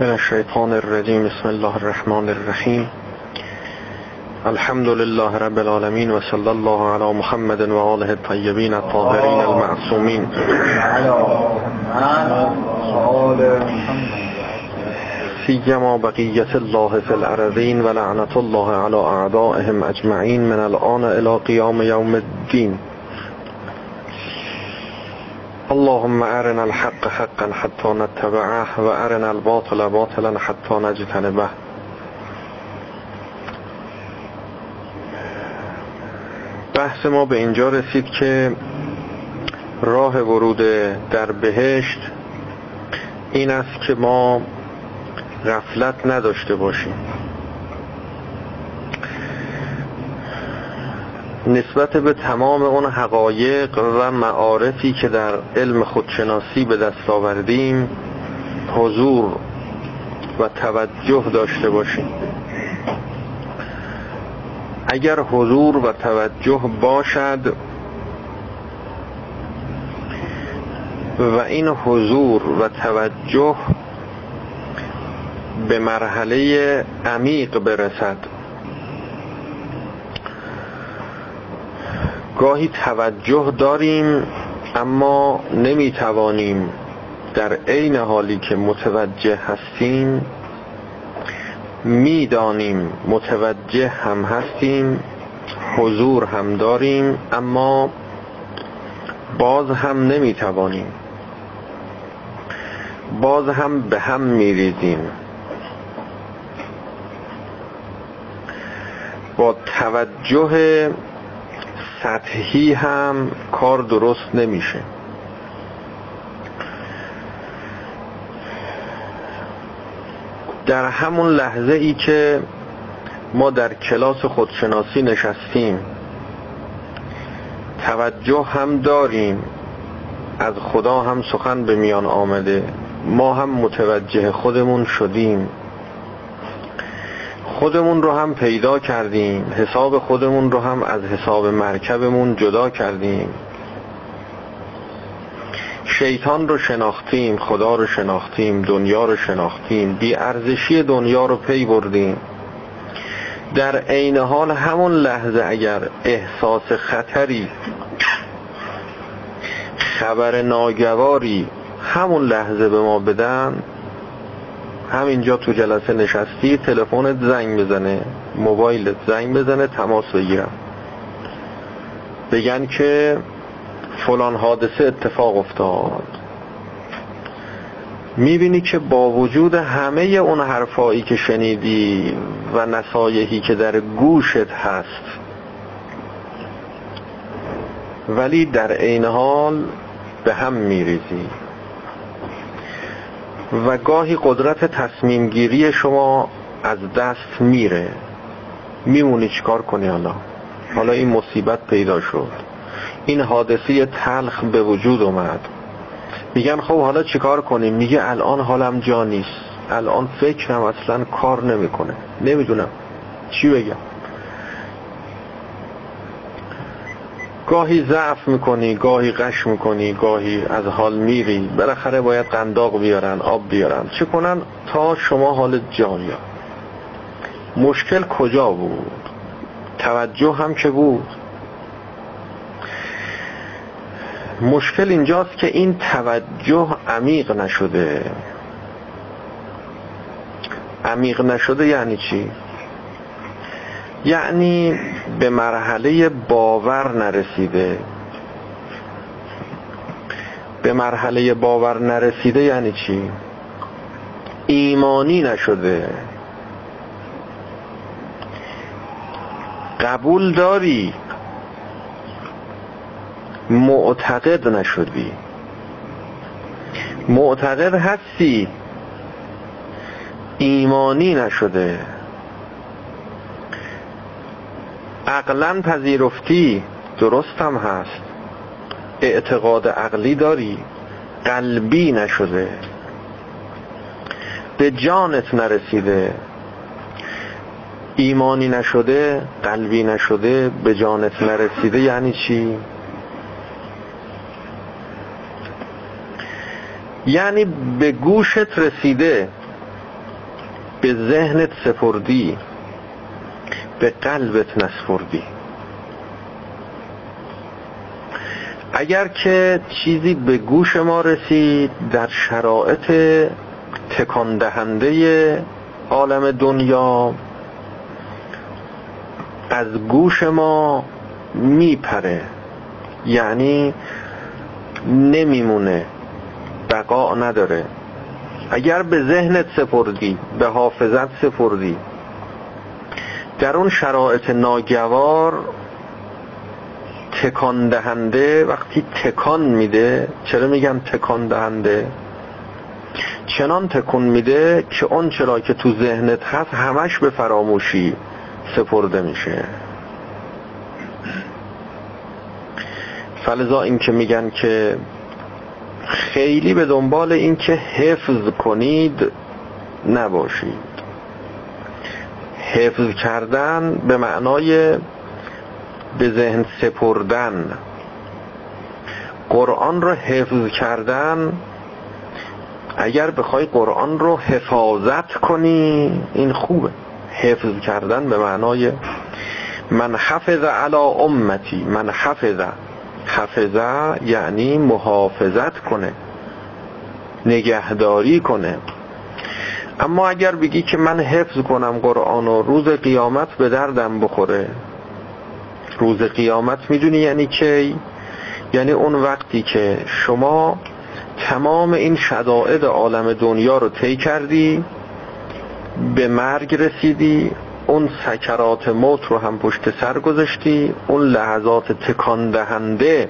من الشيطان الرجيم بسم الله الرحمن الرحيم. الحمد لله رب العالمين وصلى الله على محمد وآله الطيبين الطاهرين المعصومين. سيما بقية الله في الأرضين ولعنة الله على أعدائهم أجمعين من الآن إلى قيام يوم الدين. اللهم ارنا الحق حقا حتى نتبعه و ارنا الباطل باطلا حتى نجتنبه. بحث ما به اینجا رسید که راه ورود در بهشت این است که ما غفلت نداشته باشیم. نسبت به تمام اون حقایق و معارفی که در علم خودشناسی به دست آوردیم حضور و توجه داشته باشیم. اگر حضور و توجه باشد و این حضور و توجه به مرحله عمیق برسد گاهی توجه داریم اما نمی‌توانیم در عین حالی که متوجه هستیم می‌دانیم متوجه هم هستیم حضور هم داریم اما باز هم نمی‌توانیم. باز هم به هم میریزیم. با توجه سطحی هم کار درست نمیشه. در همون لحظه ای که ما در کلاس خودشناسی نشستیم توجه هم داریم از خدا هم سخن به میان آمده ما هم متوجه خودمون شدیم. خودمون رو هم پیدا کردیم. حساب خودمون رو هم از حساب مرکبمون جدا کردیم. شیطان رو شناختیم خدا رو شناختیم دنیا رو شناختیم. بی ارزشی دنیا رو پی بردیم. در عین حال همون لحظه اگر احساس خطری خبر ناگواری همون لحظه به ما بدن همینجا تو جلسه نشستی تلفنت زنگ بزنه موبایلت زنگ بزنه تماس بگیرم. بگن که فلان حادثه اتفاق افتاد. می‌بینی که با وجود همه اون حرفایی که شنیدی و نصایحی که در گوشت هست ولی در عین حال به هم میریزی. و گاهی قدرت تصمیم گیری شما از دست میره. میمونی چیکار کنی حالا؟ حالا این مصیبت پیدا شد. این حادثه تلخ به وجود اومد. میگن خب حالا چیکار کنیم؟ میگه الان حالم جا نیست. الان فکرم اصلا کار نمی‌کنه. نمی‌دونم. چی بگم؟ گاهی ضعف می‌کنی گاهی قش می‌کنی گاهی از حال میری. بالاخره باید قنداق بیارن آب بیارن. چه کنن؟ تا شما حال جایا مشکل کجا بود؟ توجه هم که بود. مشکل اینجاست که این توجه عمیق نشده. عمیق نشده یعنی چی؟ یعنی به مرحله باور نرسیده. به مرحله باور نرسیده یعنی چی؟ ایمانی نشده. قبول داری؟ معتقد نشدی. معتقد هستی. ایمانی نشده. عقلا پذیرفتی درست هم هست. اعتقاد عقلی داری قلبی نشده. به جانت نرسیده. ایمانی نشده قلبی نشده به جانت نرسیده یعنی چی؟ یعنی به گوشت رسیده به ذهنت سپردی. به قلبت نسپردی. اگر که چیزی به گوش ما رسید در شرایط تکان دهنده عالم دنیا از گوش ما میپره. یعنی نمیمونه. بقا نداره. اگر به ذهنت سپردی به حافظت سپردی در اون شرایط ناگوار تکان دهنده وقتی تکان میده چرا میگم تکان دهنده؟ چنان تکون میده که اون چرا که تو ذهنت هست همش به فراموشی سپرده میشه. فلذا این که میگن که خیلی به دنبال این که حفظ کنید نباشید. حفظ کردن به معنای به ذهن سپردن. قرآن رو حفظ کردن اگر بخوای قرآن رو حفاظت کنی این خوبه. حفظ کردن به معنای من حفظ علی امتی من حفظ. حفظه یعنی محافظت کنه نگهداری کنه. اما اگر بگی که من حفظ کنم قرآن و روز قیامت به دردم بخوره. روز قیامت می‌دونی یعنی کی یعنی اون وقتی که شما تمام این شدائد عالم دنیا رو طی کردی به مرگ رسیدی اون سکرات موت رو هم پشت سر گذاشتی اون لحظات تکان دهنده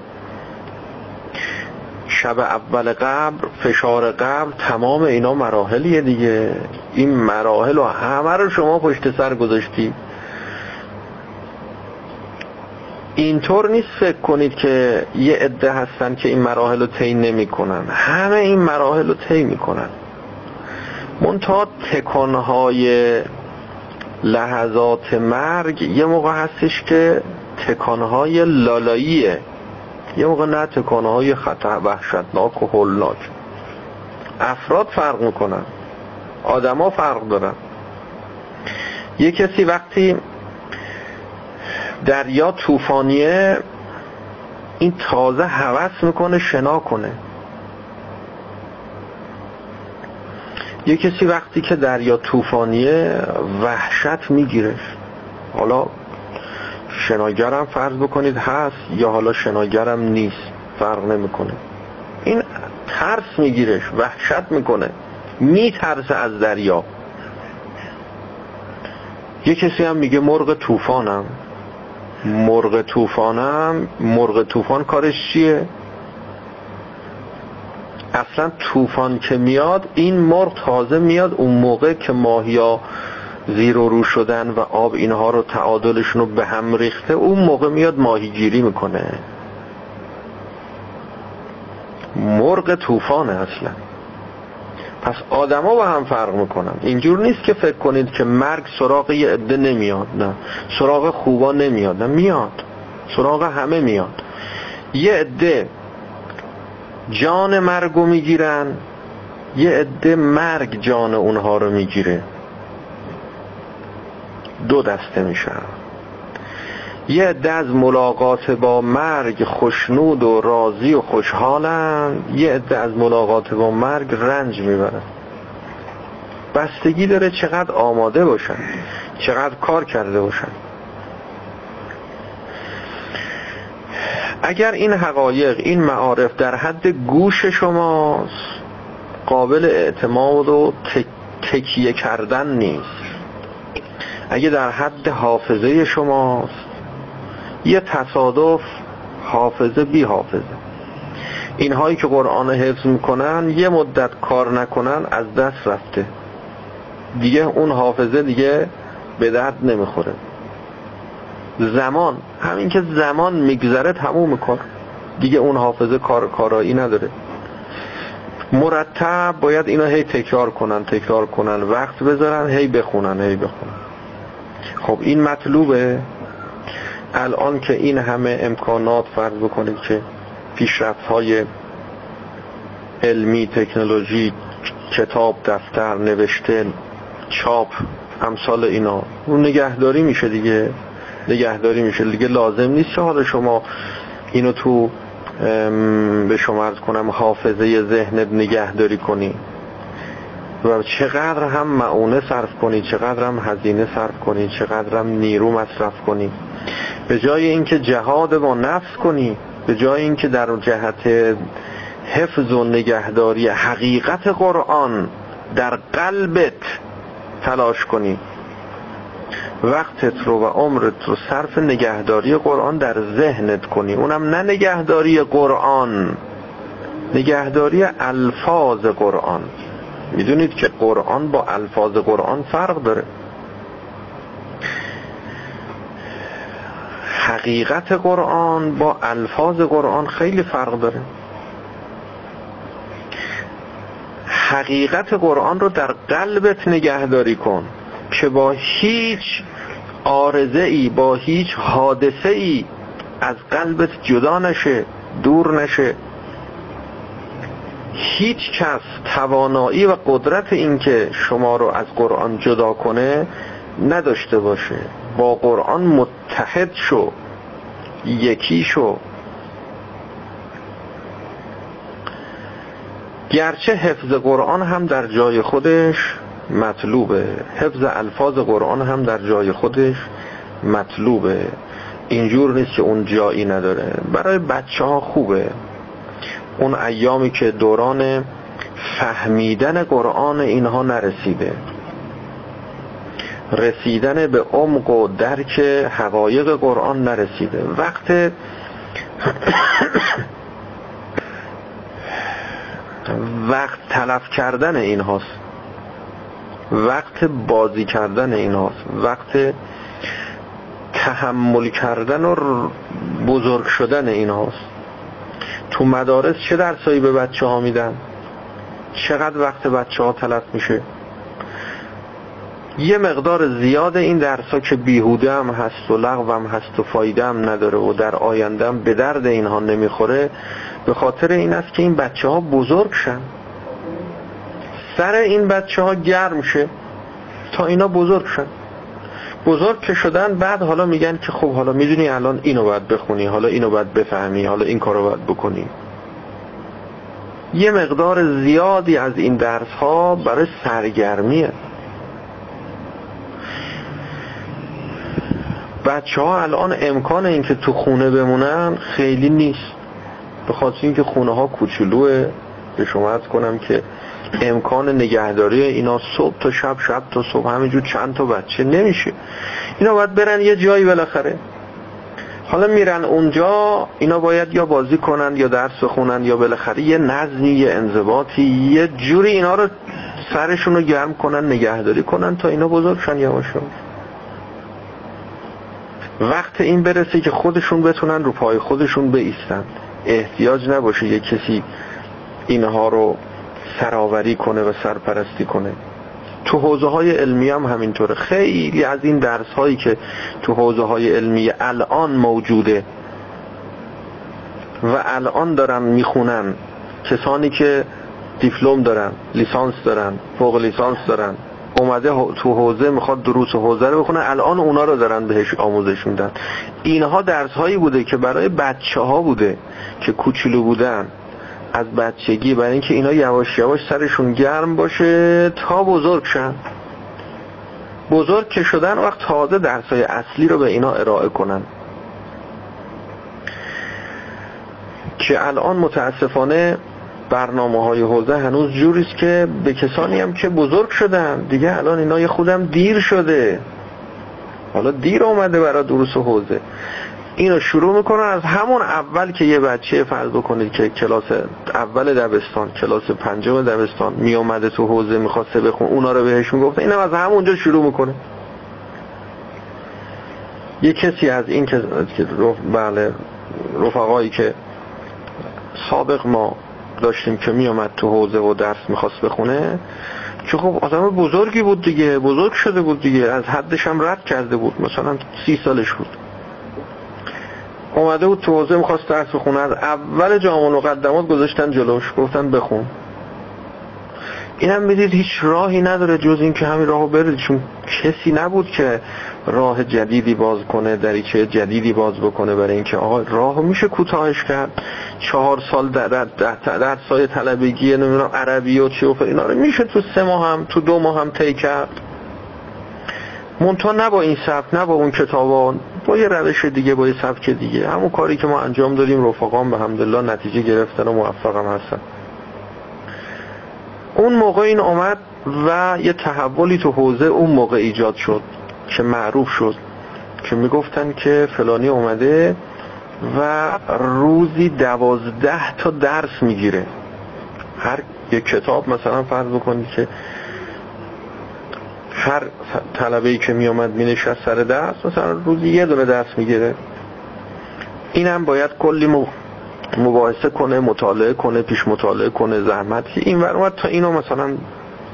شب اول قبر فشار قبر تمام اینا مراحلیه دیگه. این مراحل و همه رو شما پشت سر گذاشتی. اینطور نیست فکر کنید که یه عده هستن که این مراحل رو طی نمی‌کنن. همه این مراحل رو طی می‌کنن. منتها تکانهای لحظات مرگ یه موقع هستش که تکانهای لالاییه. یه موقع نه تکانهای خطر وحشتناک و هلناک افراد فرق می‌کنن. آدما فرق دارن. یه کسی وقتی دریا طوفانیه این تازه هوس می‌کنه شنا کنه. یه کسی وقتی که دریا طوفانیه وحشت میگیرش حالا شناگرم فرض بکنید هست یا حالا شناگرم نیست؟ فرق نمی‌کنه. این ترس میگیرش وحشت می‌کنه. میترسه از دریا. یه کسی هم میگه مرغ طوفانم. مرغ طوفانم مرغ طوفان کارش چیه؟ اصلا طوفان که میاد این مرغ تازه میاد اون موقع که ماهیا زیر و رو شدن و آب اینها رو تعادلشون رو به هم ریخته اون موقع میاد ماهیگیری می‌کنه. مرغ طوفانه اصلا. پس آدما با هم فرق می‌کنن. اینجور نیست که فکر کنید که مرگ سراغ یه عده نمیاد نه. سراغ خوبا نمیاد نه. میاد. سراغ همه میاد. یه عده جان مرگو می‌گیرن یه عده مرگ جان اونها رو می‌گیره. دو دسته میشن. یه عده از ملاقات با مرگ خوشنود و راضی و خوشحالن یه عده از ملاقات با مرگ رنج می‌برن. بستگی داره چقدر آماده باشن چقدر کار کرده باشن. اگر این حقایق این معارف در حد گوش شماست قابل اعتماد و تکیه کردن نیست. اگه در حد حافظه شماست یه تصادف حافظه بی حافظه. اینهایی که قرآن حفظ می‌کنن یه مدت کار نکنن از دست رفته. دیگه اون حافظه دیگه به درد نمی‌خوره. زمان همین که زمان میگذره تموم کار دیگه اون حافظه کار کارایی نداره. مرتب باید اینا هی تکرار کنن تکرار کنن وقت بذارن هی بخونن هی بخونن. خب این مطلوبه. الان که این همه امکانات فرض بکنید که پیشرفت های علمی تکنولوژی کتاب دفتر نوشته چاپ امثال اینا اون نگهداری میشه دیگه. نگهداری میشه. دیگه لازم نیست حالا شما اینو تو به شما ارز کنم حافظه ذهنت نگهداری کنی. و چقدر هم معونه صرف کنی چقدر هم هزینه صرف کنی چقدر هم نیرو مصرف کنی. به جای اینکه جهاد با نفس کنی به جای اینکه در جهت حفظ و نگهداری حقیقت قرآن در قلبت تلاش کنی. وقتت رو و عمرت رو صرف نگهداری قرآن در ذهنت کنی. اونم نه نگهداری قرآن نگهداری الفاظ قرآن. می‌دونید که قرآن با الفاظ قرآن فرق داره. حقیقت قرآن با الفاظ قرآن خیلی فرق داره. حقیقت قرآن رو در قلبت نگهداری کن که با هیچ آرزه ای با هیچ حادثه ای از قلبت جدا نشه دور نشه. هیچ کس توانایی و قدرت اینکه شما رو از قرآن جدا کنه نداشته باشه. با قرآن متحد شو یکی شو. گرچه حفظ قرآن هم در جای خودش مطلوبه. حفظ الفاظ قرآن هم در جای خودش مطلوبه. اینجور نیست که اون جایی نداره. برای بچه ها خوبه. اون ایامی که دوران فهمیدن قرآن اینها نرسیده. رسیدن به عمق و درک حقایق قرآن نرسیده. وقت وقت تلف کردن این هاست وقت بازی کردن این هاست وقت تحمل کردن و بزرگ شدن این هاست تو مدارس چه درسایی به بچه ها میدن؟ چقدر وقت بچه ها تلف میشه؟ یه مقدار زیاد این درس که بیهوده هم هست و لغو هم هست و فایده هم نداره و در آینده هم به درد اینها نمی‌خوره به خاطر این است که این بچه ها بزرگ شن. سر این بچه ها گرم شه تا اینا بزرگ شن. بزرگ که شدن بعد حالا میگن که خب حالا می‌دونی الان اینو باید بخونی حالا اینو باید بفهمی حالا این کارو باید بکنی. یه مقدار زیادی از این درس ها برای سرگرمیه. بچه ها الان امکان این که تو خونه بمونن خیلی نیست. به خاطر اینکه خونه ها کوچولوه. به شما کنم که امکان نگهداری اینا صبح تا شب شب تا صبح همینجور چند تا بچه نمیشه. اینا باید برن یه جایی بالاخره. حالا میرن اونجا اینا باید یا بازی کنن یا درس بخونن یا بالاخره یه نظمی یه انضباطی یه جوری اینا رو سرشون رو گرم کنن نگهداری کنن تا اینا بزرگ شن یواش. وقت این برسه که خودشون بتونن رو پای خودشون بیستن. احتیاج نباشه یه کسی اینها رو سراوری کنه و سرپرستی کنه. تو حوزه های علمی هم همینطوره. خیلی از این درس هایی که تو حوزه های علمی الان موجوده و الان دارن می‌خونن کسانی که دیپلم دارن لیسانس دارن فوق لیسانس دارن اومده تو حوزه می‌خواد دروس حوزه رو بخونه الان اونا رو دارن بهش آموزش میدن. اینها درس هایی بوده که برای بچه ها بوده که کوچولو بودن. از بچگی برای اینکه اینا یواش یواش سرشون گرم باشه تا بزرگ شن. بزرگ که شدن وقت تازه درسای اصلی رو به اینا ارائه کنن. که الان متاسفانه برنامه های حوزه هنوز جوریست که به کسانی هم که بزرگ شدن دیگه الان اینا یه خودم دیر شده. حالا دیر اومده برای دروس حوزه. اینو شروع می‌کنن. از همون اول که یه بچه فرض بکنید که کلاس اول دبستان کلاس پنجم دبستان می اومده تو حوزه می‌خواسته بخون اونا رو بهش می‌گفته اینم از همونجا شروع می‌کنه. یه کسی از این که بله رفقایی که سابق ما داشتیم که می اومد تو حوزه و درس می‌خواست بخونه که خب آدم بزرگی بود دیگه بزرگ شده بود دیگه از حدش هم رد کرده بود. مثلا سی سالش بود. اومده بود تو حوزه می‌خواست درس بخونه. از اول جامعه مقدمات گذاشتن جلوش گفتن بخون. اینم می‌دید هیچ راهی نداره جز این که همین راهو برید چون کسی نبود که راه جدیدی باز کنه دریچه جدیدی باز بکنه برای اینکه آقا راه میشه کوتاهش کرد. چهار سال در در سای طلبگی نمی‌دونم عربی و چی و اینا رو میشه تو سه ماه هم تو دو ماه هم طی کرد. مونتا نه با این سبک نه با اون کتابان با یه روش دیگه با یه سبک دیگه. همون کاری که ما انجام دادیم رفقان به حمدالله نتیجه گرفتن و موفقم هستن. اون موقع این آمد و یه تحولی تو حوزه اون موقع ایجاد شد که معروف شد که می‌گفتن که فلانی اومده و روزی دوازده تا درس می‌گیره. هر یک کتاب مثلا فرض بکنید که هر طلبه ای که میامد مینشست سر درس مثلا روزی یه دونه درس می‌گیره. اینم باید کلی مباحثه کنه مطالعه کنه پیش مطالعه کنه زحمت. این ور تا اینو مثلا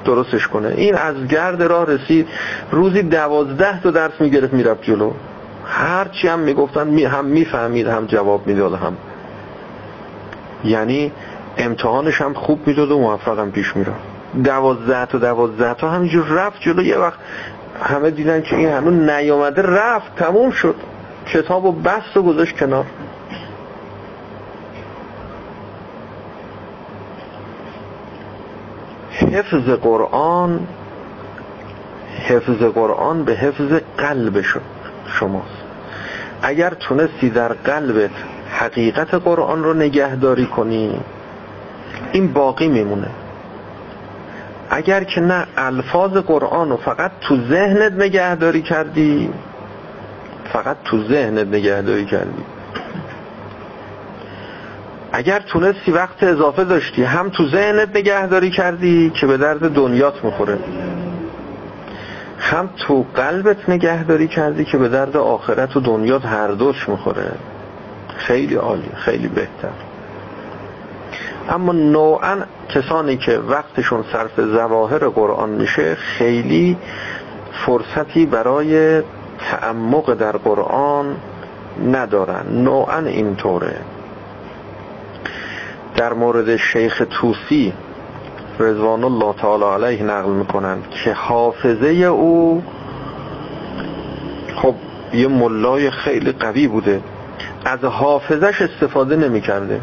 درستش کنه. این از گرد راه رسید. روزی دوازده تا درس می‌گرفت می‌رفت جلو. هرچی هم می‌گفتن می هم می‌فهمید هم جواب می‌داد هم. یعنی امتحانش هم خوب می‌داد و موفق هم پیش می‌رفت. دوازده تا دوازده تا همینجور رفت جلو. یه وقت همه دیدن که این هنون نیامده رفت تموم شد. کتاب و بست و گذاشت کنار. حفظ قرآن حفظ قرآن به حفظ قلب شماست. اگر تونستی در قلبت حقیقت قرآن رو نگهداری کنی این باقی میمونه. اگر که نه الفاظ قرآن رو فقط تو ذهنت نگهداری کردی فقط تو ذهنت نگهداری کردی. اگر تونستی وقت اضافه داشتی هم تو ذهنت نگهداری کردی که به درد دنیات می‌خوره هم تو قلبت نگهداری کردی که به درد آخرت و دنیات هر دوش می‌خوره. خیلی عالی خیلی بهتر. اما نوعا کسانی که وقتشون صرف زواهر قرآن میشه خیلی فرصتی برای تعمق در قرآن ندارن. نوعا اینطوره. در مورد شیخ توسی رضوان الله تعالی علیه نقل می‌کنند که حافظه او خب یه ملای خیلی قوی بوده. از حافظش استفاده نمی‌کرده.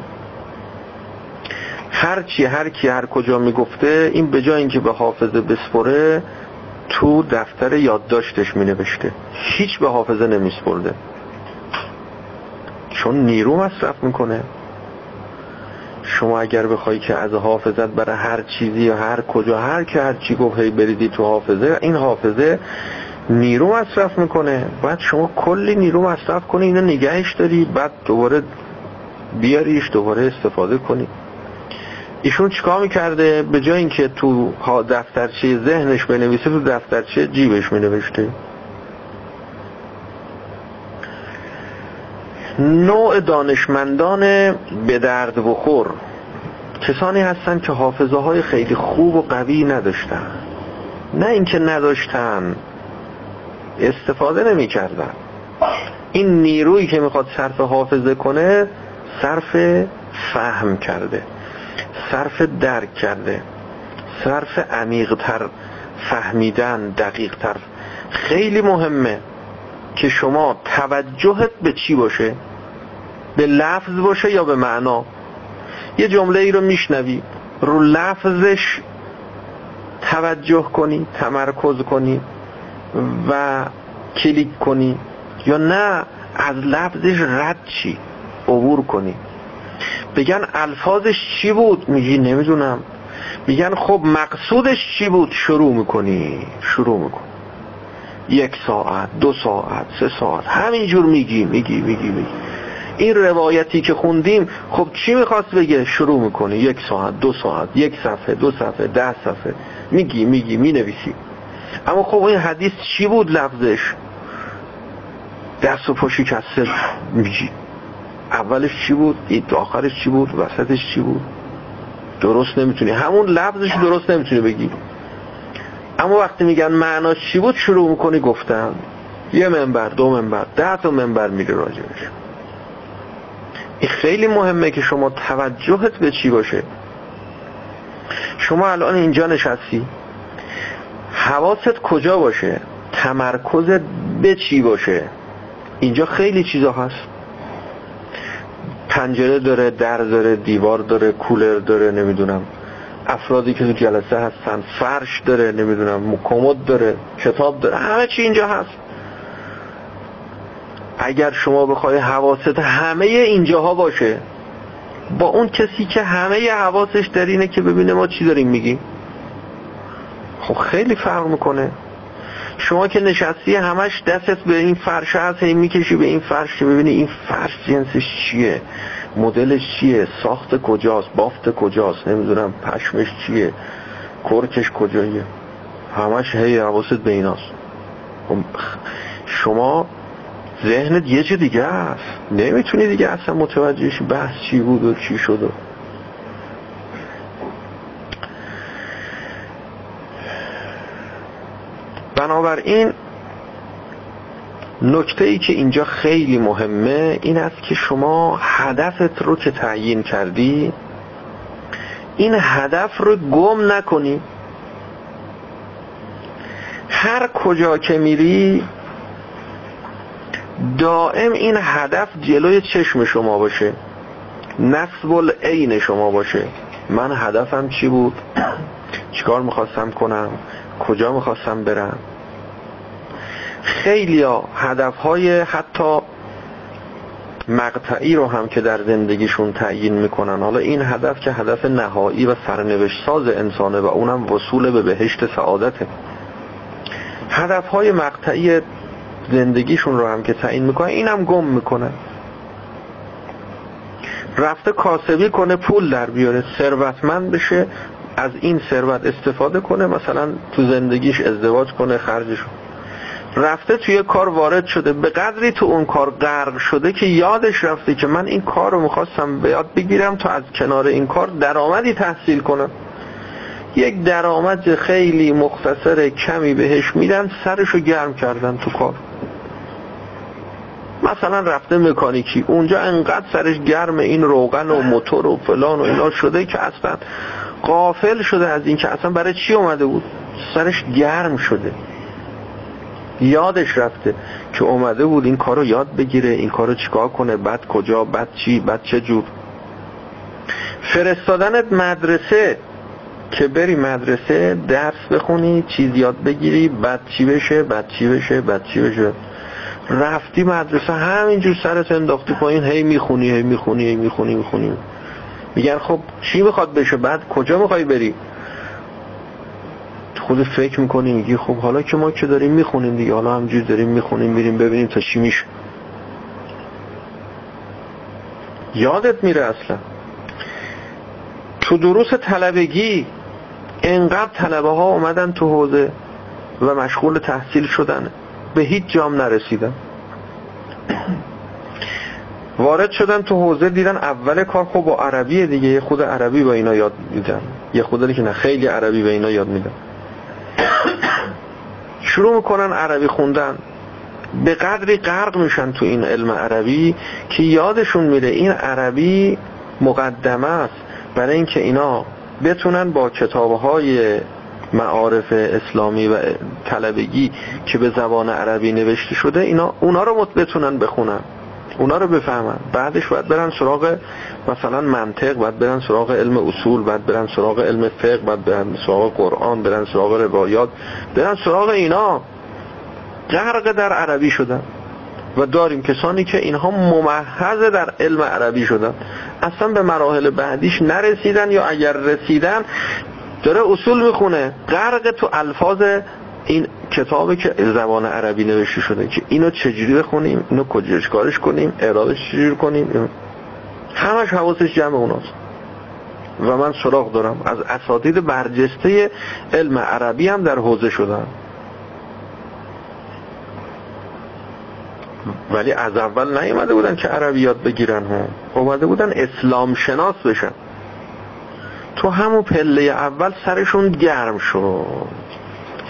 هر چی هر کی هر کجا می‌گفته این به جای اینکه به حافظه بسپره تو دفتر یادداشتش مینوشته. هیچ به حافظه نمیسپرده. چون نیرو مصرف می‌کنه. شما اگر بخوای که از حافظت برای هر چیزی یا هر کجا هر که هر چی گفت هی بریدی تو حافظه این حافظه نیرو مصرف می‌کنه. بعد شما کلی نیرو مصرف کنی اینو نگهش داری بعد دوباره بیاریش دوباره استفاده کنی. ایشون چیکار می‌کرده؟ به جای اینکه تو دفترچه ذهنش بنویسه تو دفترچه جیبش مینوشته. نوع دانشمندان به درد بخور. کسانی هستند که حافظه های خیلی خوب و قوی نداشتن. نه اینکه نداشتن استفاده نمی کردن این نیرویی که می‌خواد صرف حافظه کنه صرف فهم کرده. صرف درک کرده صرف عمیقتر فهمیدن دقیقتر. خیلی مهمه که شما توجهت به چی باشه؟ به لفظ باشه یا به معنا؟ یه جمله ای رو میشنوی. رو لفظش توجه کنی تمرکز کنی و کلیک کنی. یا نه از لفظش رد چی؟ عبور کنی. بگن الفاظش چی بود؟ میگی نمی‌دونم. میگن خب مقصودش چی بود؟ شروع می‌کنی. شروع می‌کنی یک ساعت دو ساعت سه ساعت. همینجور میگی میگی میگی میگی. این روایتی که خوندیم خب چی می‌خواست بگه؟ شروع می‌کنی. یک ساعت دو ساعت یک صفحه دو صفحه ده صفحه. میگی میگی می‌نویسی. اما خب این حدیث چی بود لفظش؟ دست و پا شکسته میگی. اولش چی بود؟ آخرش چی بود؟ وسطش چی بود؟ درست نمی‌تونی. همون لفظش درست نمی‌تونی بگی. اما وقتی میگن معناش چی بود شروع می‌کنی گفتن. یه منبر دو منبر ده تا منبر میره راجبش این خیلی مهمه که شما توجهت به چی باشه. شما الان اینجا نشستی. حواست کجا باشه؟ تمرکز به چی باشه؟ اینجا خیلی چیزا هست. پنجره داره در داره دیوار داره کولر داره نمی‌دونم. افرادی که تو جلسه هستن فرش داره نمی‌دونم. کمد داره کتاب داره همه چی اینجا هست. اگر شما بخوای حواست همه اینجاها باشه با اون کسی که همه حواسش در اینه که ببینه ما چی داریم میگیم. خب خیلی فرق می‌کنه. شما که نشستی همش دستت به این فرش هست هی می‌کشی به این فرش که ببینی این فرش جنسش چیه مدلش چیه ساخت کجاست بافت کجاست نمی‌دونم پشمش چیه کرکش کجاییه. همش هی حواست به ایناست. خب شما ذهنت یه چه دیگه است. نمی‌تونی دیگه اصلا متوجهش بحث چی بود و چی شد بنابراین نکته ای که اینجا خیلی مهمه این است که شما هدفت رو که تعیین کردی این هدف رو گم نکنی. هر کجا که میری دائم این هدف جلوی چشم شما باشه نصب العین شما باشه. من هدفم چی بود؟ چیکار می‌خواستم کنم؟ کجا می‌خواستم برم؟ خیلی ها هدف های حتی مقطعی رو هم که در زندگیشون تعیین می‌کنن. حالا این هدف که هدف نهایی و سرنوشت ساز انسانه و اونم وصول به بهشت سعادته. هدف های مقطعی زندگیشون رو هم که تعیین می‌کنن اینم گم می‌کنن. رفته کاسبی کنه پول در بیاره ثروتمند بشه از این ثروت استفاده کنه مثلا تو زندگیش ازدواج کنه خرجش رفته توی کار وارد شده به قدری تو اون کار غرق شده که یادش رفته که من این کار رو می‌خواستم به یاد بگیرم تا از کنار این کار درآمدی تحصیل کنم. یک درآمد خیلی مختصر کمی بهش میدن سرشو گرم کردن تو کار. مثلا رفته مکانیکی اونجا انقدر سرش گرم این روغن و موتور و فلان و اینا شده که اصلا قافل شده از این که اصلا برای چی اومده بود؟ سرش گرم شده. یادش رفته که اومده بود این کارو یاد بگیره این کارو چیکار کنه بعد کجا بعد چی بعد چه جور. فرستادنت مدرسه که بری مدرسه درس بخونی چیز یاد بگیری بعد چی بشه بعد چی بشه بعد چی بشه. رفتی مدرسه همینجور سرت انداختی پایین هی می‌خونی هی می‌خونی هی می‌خونی می‌خونی. میگن خب چی می‌خواد بشه؟ بعد کجا می‌خوای بری؟ خود فکر می‌کنی میگی خب حالا که ما که داریم می‌خونیم دیگه. حالا همجور داریم می‌خونیم میریم ببینیم تا چی میشه. یادت میره اصلا. تو دروس طلبگی انقدر طلبه ها اومدن تو حوزه و مشغول تحصیل شدن. به هیچ جام نرسیدن. وارد شدن تو حوزه دیدن اول کار خب با عربی دیگه. یه خود عربی با اینا یاد میدن. یه خود که نه خیلی عربی با اینا یاد میدن. شروع می‌کنن عربی خوندن. به قدری غرق میشن تو این علم عربی که یادشون میره این عربی مقدمه است برای اینکه اینا بتونن با کتابهای معارف اسلامی و طلبگی که به زبان عربی نوشته شده اینا اونا رو بتونن بخونن. اونا رو بفهمن. بعدش باید برن سراغ مثلا منطق باید برن سراغ علم اصول باید برن سراغ علم فقه باید برن سراغ قرآن برن سراغ روایات برن سراغ اینا. غرق در عربی شدن. و داریم کسانی که اینها ممحض در علم عربی شدن. اصلا به مراحل بعدیش نرسیدن یا اگر رسیدن داره اصول می‌خونه. غرق تو الفاظ این کتابی که زبان عربی نوشته شده که اینو چجوری بخونیم؟ اینو کجاش کارش کنیم؟ اعرابش چجوری کنیم؟ همش حواسش جمع اوناست. و من سراغ دارم. از اساتید برجسته علم عربی هم در حوزه شدن ولی از اول نیومده بودن که عربی یاد بگیرن هم اومده بودن اسلام شناس بشن. تو همون پله اول سرشون گرم شد.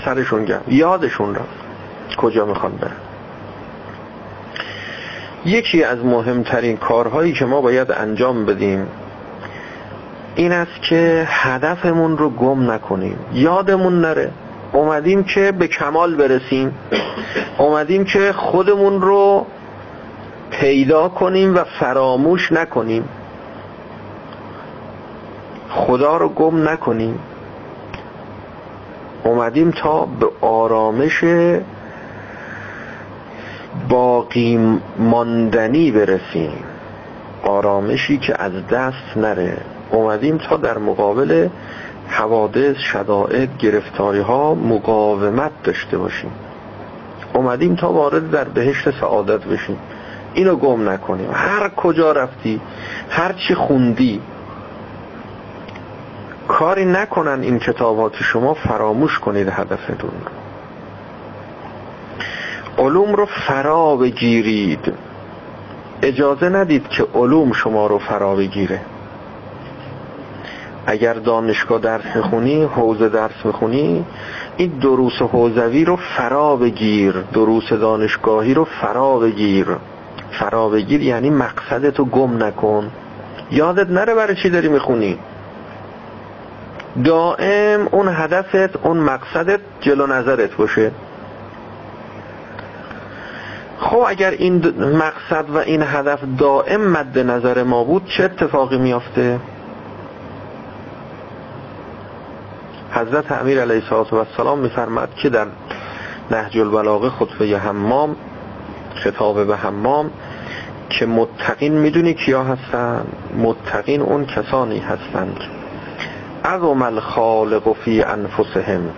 سرشون گرم. یادشون رفت کجا می‌خوان برن؟ یکی از مهمترین کارهایی که ما باید انجام بدیم این است که هدفمون رو گم نکنیم. یادمون نره. اومدیم که به کمال برسیم. اومدیم که خودمون رو پیدا کنیم و فراموش نکنیم. خدا رو گم نکنیم. اومدیم تا به آرامش باقی ماندنی برسیم. آرامشی که از دست نره. اومدیم تا در مقابل حوادث شدائد گرفتاری ها مقاومت داشته باشیم. اومدیم تا وارد در بهشت سعادت بشیم. اینو گم نکنیم. هر کجا رفتی هر چی خوندی کاری نکنن این کتابات شما فراموش کنید هدفتون. علوم رو فرا بگیرید. اجازه ندید که علوم شما رو فرا بگیره. اگر دانشگاه درس می‌خونی حوزه درس می‌خونی این دروس حوزوی رو فرا بگیر. دروس دانشگاهی رو فرا بگیر. فرا بگیر یعنی مقصدتو گم نکن. یادت نره برای چی داری می‌خونی؟ دائم اون هدفت اون مقصدت جلو نظرت باشه. خب اگر این مقصد و این هدف دائم مد نظر ما بود چه اتفاقی میافته؟ حضرت امیر علیه السلام میفرماد که در نهج البلاغه خطبه حمام خطاب به حمام که متقین می‌دونی کیا هستن؟ متقین اون کسانی هستند. عظم الخالق فی انفسهم.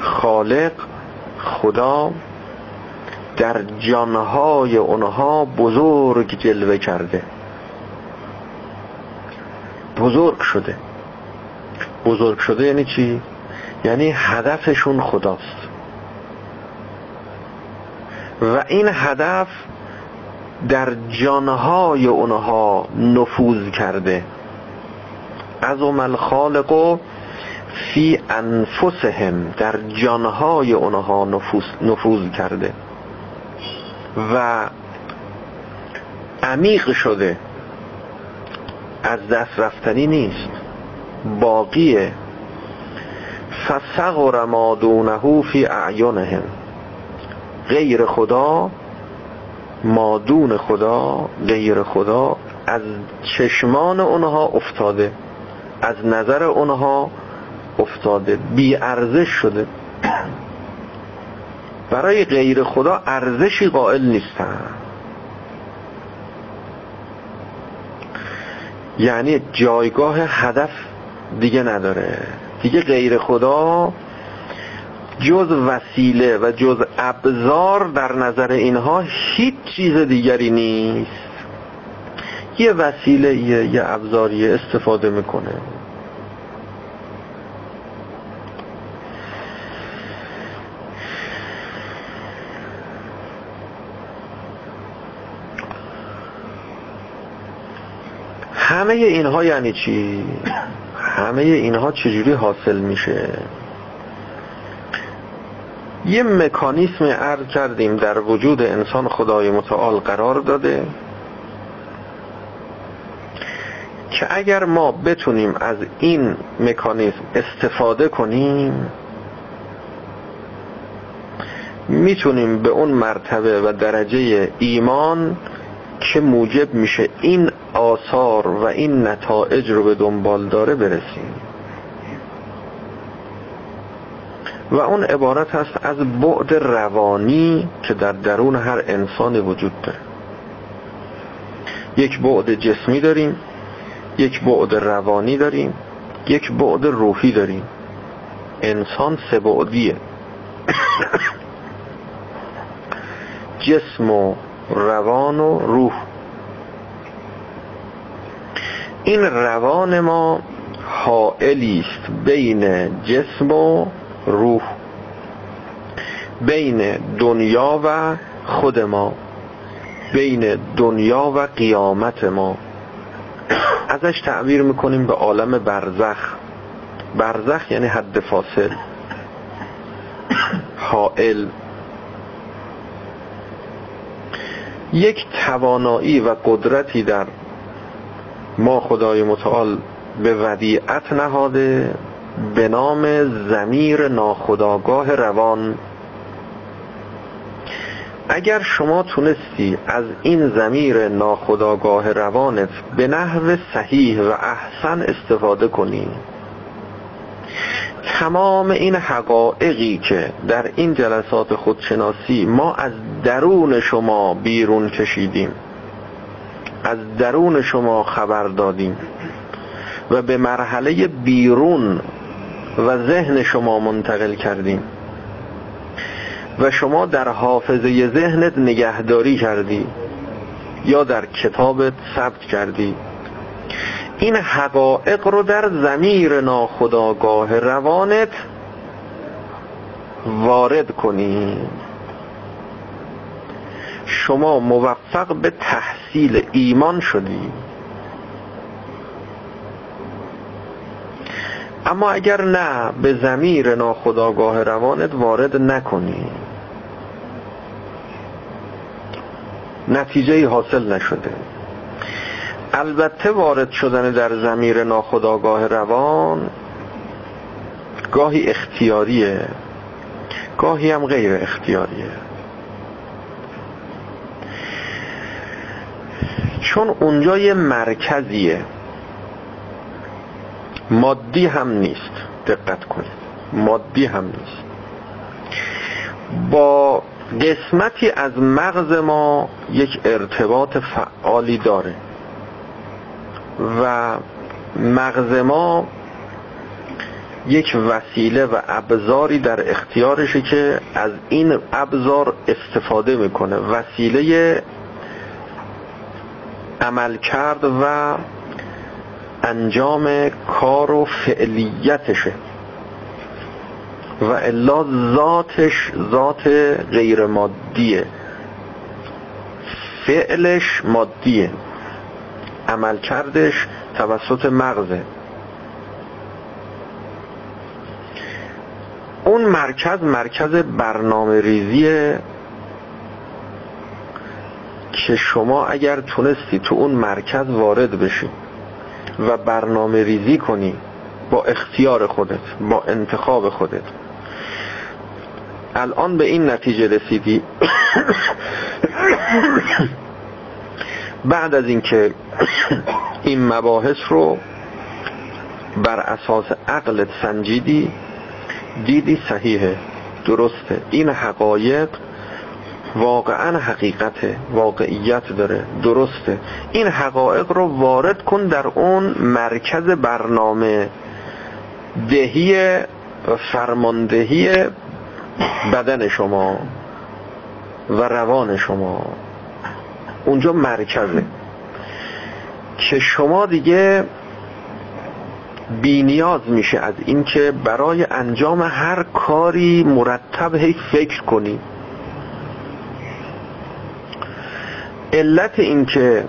خالق خدا در جانهای اونها بزرگ جلوه کرده. بزرگ شده. بزرگ شده یعنی چی؟ یعنی هدفشون خداست. و این هدف در جانهای اونها نفوذ کرده. از الخالق فی انفسهم در جانهای اونها نفوذ کرده. و عمیق شده. از دست رفتنی نیست. باقیه. فسغر ما دونه فی اعینهم. غیر خدا مادون خدا غیر خدا از چشمان اونها افتاده از نظر اونها افتاده بی ارزش شده. برای غیر خدا ارزشی قائل نیستن. یعنی جایگاه هدف دیگه نداره. دیگه غیر خدا جز وسیله و جز ابزار در نظر اینها هیچ چیز دیگری نیست یه وسیله یه, یه ابزاری استفاده می‌کنه همه اینها یعنی چی؟ همه اینها چجوری حاصل میشه؟ یه مکانیسم عرض کردیم در وجود انسان خدای متعال قرار داده که اگر ما بتونیم از این مکانیسم استفاده کنیم می‌تونیم به اون مرتبه و درجه ایمان که موجب میشه این آثار و این نتایج رو به دنبال داره برسیم. و اون عبارت هست از بعد روانی که در درون هر انسان وجود داره. یک بعد جسمی داریم یک بعد روانی داریم یک بعد روحی داریم. انسان سه بعدیه. جسم و روان و روح. این روان ما حائلی است بین جسم و روح بین دنیا و خود ما بین دنیا و قیامت ما. ازش تعبیر می‌کنیم به عالم برزخ. برزخ یعنی حد فاصل. حائل. یک توانایی و قدرتی در ما خدای متعال به ودیعت نهاده. به نام زمیر ناخداگاه روان. اگر شما تونستی از این زمیر ناخداگاه روانت به نحو صحیح و احسن استفاده کنی. تمام این حقایقی که در این جلسات خودشناسی ما از درون شما بیرون کشیدیم از درون شما خبر دادیم و به مرحله بیرون و ذهن شما منتقل کردیم. و شما در حافظه ذهنت نگهداری کردی. یا در کتابت ثبت کردی. این حقایق رو در زمیر ناخداگاه روانت وارد کنی. شما موفق به تحصیل ایمان شدی. اما اگر نه به زمیر ناخداگاه روانت وارد نکنی. نتیجه حاصل نشده. البته وارد شدن در زمیر ناخداگاه روان گاهی اختیاریه گاهی هم غیر اختیاریه. چون اونجا یه مرکزیه. مادی هم نیست. دقت کنید. مادی هم نیست. با قسمتی از مغز ما یک ارتباط فعالی داره. و مغز ما یک وسیله و ابزاری در اختیارشه که از این ابزار استفاده می‌کنه. وسیله عمل کرد و انجام کار و فعلیتشه و الا ذاتش ذات غیر مادیه فعلش مادیه. عمل کردش توسط مغزه. اون مرکز مرکز برنامه ریزیه که شما اگر تونستی تو اون مرکز وارد بشی. و برنامه ریزی کنی با اختیار خودت با انتخاب خودت. الان به این نتیجه رسیدی. بعد از اینکه این مباحث رو بر اساس عقلت سنجیدی دیدی صحیحه درسته. این حقایق واقعا حقیقته واقعیت داره درسته. این حقایق رو وارد کن در اون مرکز برنامه دهی و فرماندهی بدن شما و روان شما. اونجا مرکزه. که شما دیگه بینیاز میشه از اینکه برای انجام هر کاری مرتب هی فکر کنی. علت اینکه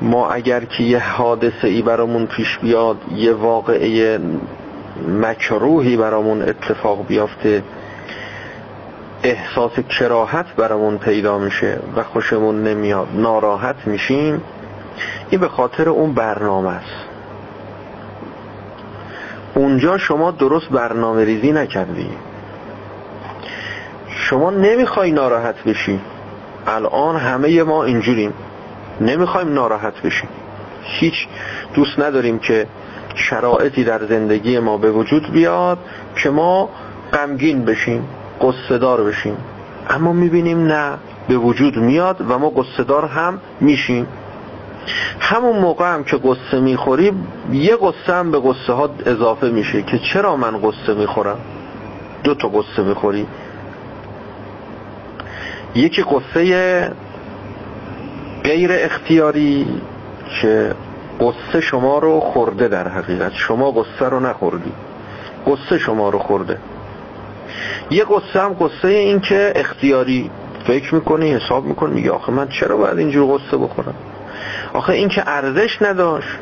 ما اگر که یه حادثه ای برامون پیش بیاد یه واقعه مکروهی برامون اتفاق بیافته احساس کراهت برامون پیدا میشه و خوشمون نمیاد ناراحت میشیم این به خاطر اون برنامه است. اونجا شما درست برنامه ریزی نکردی. شما نمی‌خوای ناراحت بشی. الان همه ما اینجوریم. نمی‌خوایم ناراحت بشیم. هیچ دوست نداریم که شرایطی در زندگی ما به وجود بیاد که ما غمگین بشیم قصدار بشیم. اما می‌بینیم نه به وجود میاد و ما قصدار هم میشیم. همون موقع هم که قصه می‌خوری یه قصه هم به قصه ها اضافه میشه که چرا من قصه می‌خورم؟ دو تا قصه می‌خوری. یکی قصه غیر اختیاری که قصه شما رو خورده در حقیقت. شما قصه رو نخوردی. قصه شما رو خورده. یه قصه هم قصه این که اختیاری فکر می‌کنی حساب می‌کنی میگه آخه من چرا باید اینجور قصه بخورم؟ آخه این که ارزش نداشت.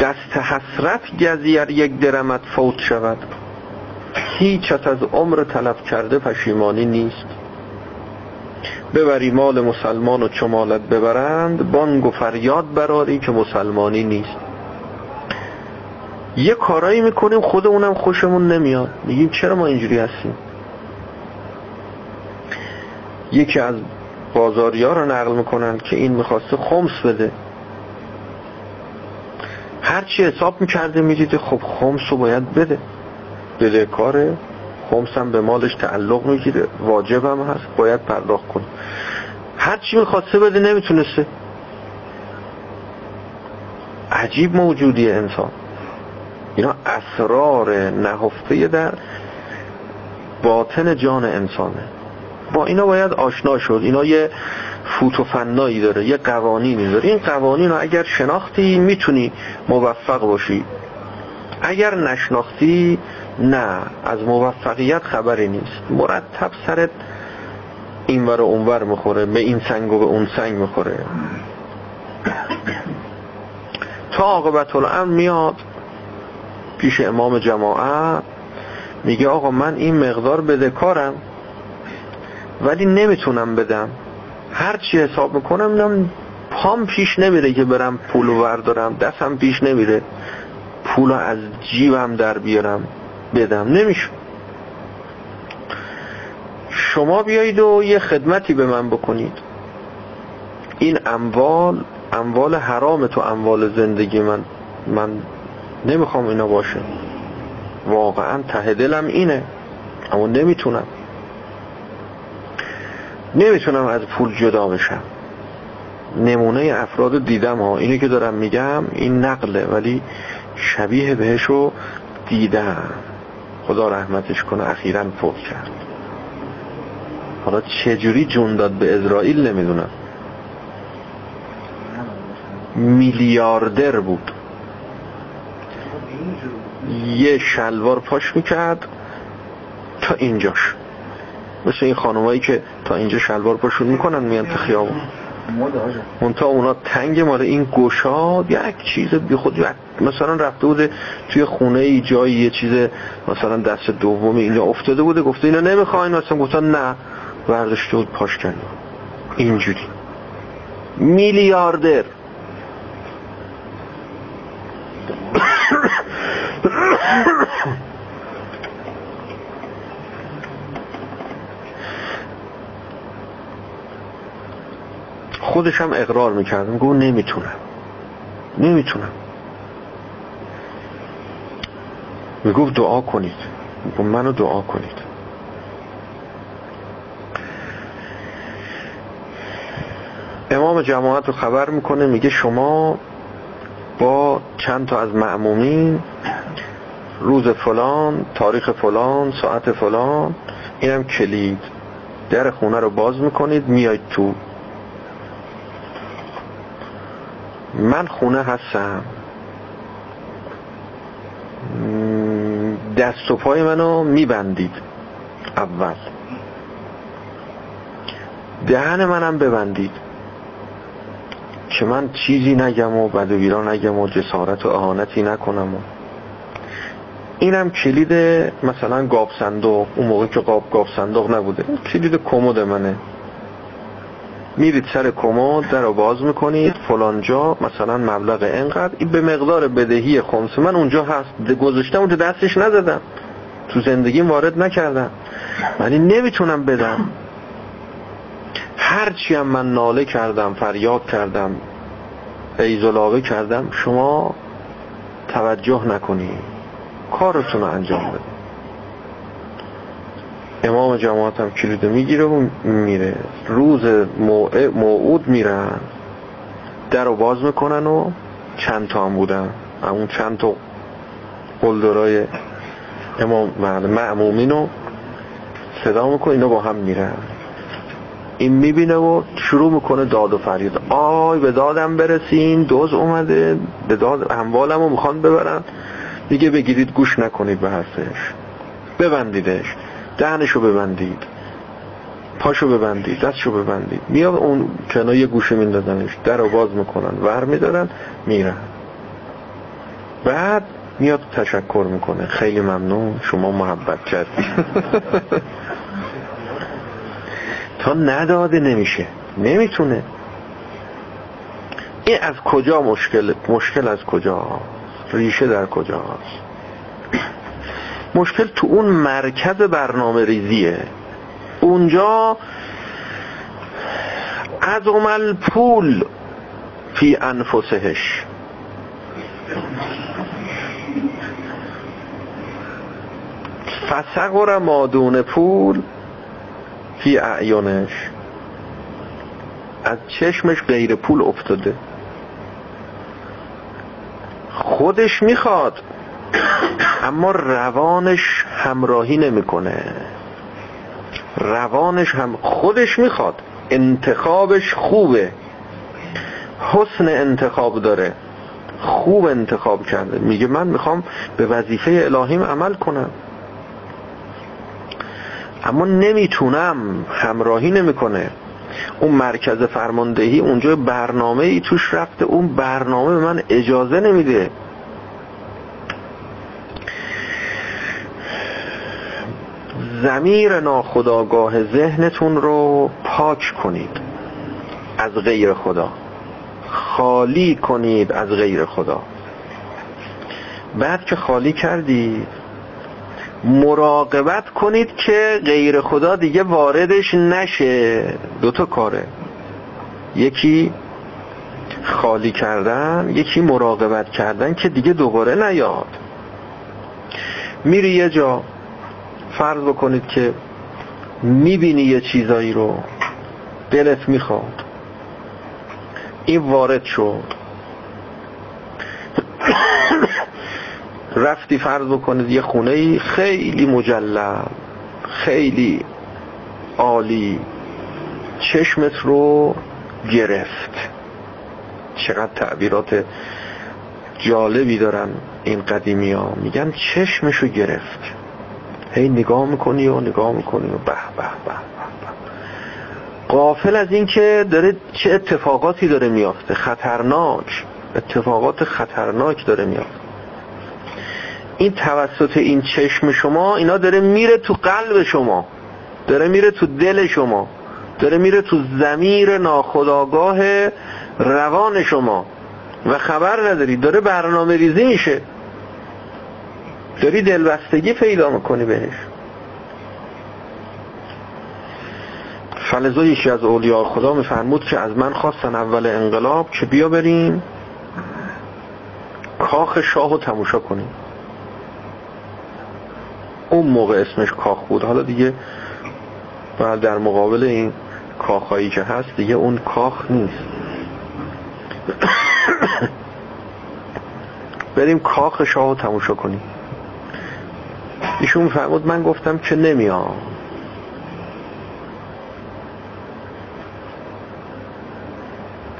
دست حسرت گذیر یک درمت فوت شود. هیچت از عمر طلب کرده پشیمانی نیست. ببری مال مسلمان و چمالت ببرند بانگ و فریاد براری که مسلمانی نیست. یه کارایی می‌کنیم خودمونم خوشمون نمیاد. میگیم چرا ما اینجوری هستیم؟ یکی از بازاریا رو نقل می‌کنن که این می‌خواسته خمس بده. هرچی حساب می‌کرده می‌دیده خب خمس رو باید بده. بده کاره خمس هم به مالش تعلق می‌گیره. واجب هم هست. باید پرداخت کنه. هرچی می‌خواسته بده نمی‌تونسته. عجیب موجودی انسان. اینا اسرار نهفته در باطن جان انسانه. با اینا باید آشنا شد. اینا یه فوت و فنایی داره یه قوانینی داره. این قوانین رو اگر شناختی می‌تونی موفق باشی. اگر نشناختی نه از موفقیت خبری نیست. مرتب سرت اینور و اونور می‌خوره به این سنگ و به اون سنگ می‌خوره. تا عاقبت الامر میاد پیش امام جماعت میگه آقا من این مقدار بدهکارم ولی نمی‌تونم بدم. هر چی حساب می‌کنم نم پام پیش نمیره که برم پولو وردارم دستم پیش نمیره. پولو از جیبم در بیارم بدم. نمیشه شما بیایید و یه خدمتی به من بکنید. این اموال اموال حرام تو اموال زندگی من. من نمی‌خوام اینا باشه. واقعا ته دلم اینه. اما نمی‌تونم. نمی‌تونم از پول جدا بشم. نمونه افراد دیدم ها. اینه که دارم میگم این نقله. ولی شبیه بهشو دیدم. خدا رحمتش کنه اخیرا فوت کرد. حالا چجوری جون داد به اسرائیل نمی‌دونم. میلیاردر بود. یه شلوار پاش می‌کرد تا اینجاش. مثل این خانمایی که تا اینجا شلوار پاشون می‌کنن میان تو خیابون. منتها اونا تنگ مال این گشاد یک چیز بی خود مثلا رفته بوده توی خونه ای جایی یه چیز مثلا دست دومی اینجا افتاده بوده گفته اینا نمی‌خواین؟ مثلا گفتن نه. برداشته بود پاش کنی اینجوری. میلیاردر. خودش هم اقرار می‌کرد میگو نمی‌تونم نمی‌تونم می‌گفت دعا کنید. میگو منو دعا کنید. امام جماعت رو خبر می‌کنه میگه شما با چند تا از معمومین روز فلان تاریخ فلان ساعت فلان اینم کلید. در خونه رو باز می‌کنید میاید تو من خونه هستم. دست و پای منو میبندید. اول. دهن منم ببندید. که من چیزی نگم و بد و نگم و جسارت و اهانتی نکنم و. اینم کلید مثلا گاب صندوق اون موقع که قاب گاب صندوق نبوده کلید کمد منه. میرید سر کمد در رو باز می‌کنید. فلانجا مثلا مبلغ انقدر این به مقدار بدهی خمس. من اونجا هست. گذاشتم اونجا دستش نزدم. تو زندگیم وارد نکردم. ولی نمی‌تونم بدم. هرچی هم من ناله کردم فریاد کردم ایزولاوه کردم شما توجه نکنید کارتون رو انجام بده. امام جماعت هم کلید می‌گیره و میره. روز موعود میرن. در رو باز می‌کنن و چند تا هم بودن. همون چند تا قلدرای امام معمومین رو صدا می‌کنه اینا با هم میرن. این می‌بینه و شروع می‌کنه داد و فریاد آی به دادم برسین دوز اومده به داد اموالم رو می‌خوان ببرن. دیگه بگیرید گوش نکنید به حرفش. ببندیدش. دهنشو ببندید. پاشو ببندید دستشو ببندید. میاد اون کنار یه گوشه میندازنش. در رو باز می‌کنن ور میدارن میرن. بعد میاد تشکر می‌کنه. خیلی ممنون شما محبت کردید تا نداده نمیشه. نمی‌تونه. این از کجا مشکل؟ مشکل از کجا ریشه در کجاست؟ مشکل تو اون مرکز برنامه ریزیه. اونجا از عمل پول فی انفسهش. فسقر مادون پول فی اعیانش از چشمش غیر پول افتاده. خودش می‌خواد اما روانش همراهی نمی‌کنه. روانش هم خودش می‌خواد. انتخابش خوبه. حسن انتخاب داره. خوب انتخاب کرده. میگه من می‌خوام به وظیفه الهیم عمل کنم. اما نمی‌تونم. همراهی نمی‌کنه. اون مرکز فرماندهی اونجا برنامه ای توش رفته. اون برنامه به من اجازه نمیده. زمیر ناخداگاه ذهنتون رو پاک کنید. از غیر خدا. خالی کنید از غیر خدا. بعد که خالی کردید مراقبت کنید که غیر خدا دیگه واردش نشه. دوتا کاره. یکی خالی کردن یکی مراقبت کردن که دیگه دوباره نیاد. میری یه جا. فرض بکنید که می‌بینی یه چیزایی رو دلت می‌خواد. این وارد شد. رفتی فرض بکنید یه خونه خیلی مجلل خیلی عالی. چشمت رو گرفت. چقدر تعبیرات جالبی دارن این قدیمی ها میگن چشمشو گرفت. هی نگاه می‌کنی و نگاه می‌کنی و به به به قافل از این که داره چه اتفاقاتی داره میافته. خطرناک. اتفاقات خطرناک داره میافته. این توسط این چشم شما اینا داره میره تو قلب شما. داره میره تو دل شما. داره میره تو زمیر ناخداگاه روان شما. و خبر نداری. داره برنامه ریزی میشه. داری دلبستگی پیدا می‌کنی بهش. فلزا از اولیاء خدا میفرمود که از من خواستن اول انقلاب که بیا بریم کاخ شاه رو تماشا کنیم. اون موقع اسمش کاخ بود. حالا دیگه بعد در مقابل این کاخهایی که هست دیگه اون کاخ نیست. بریم کاخ شاه رو تماشا کنیم. ایشون فرمود من گفتم که نمیام.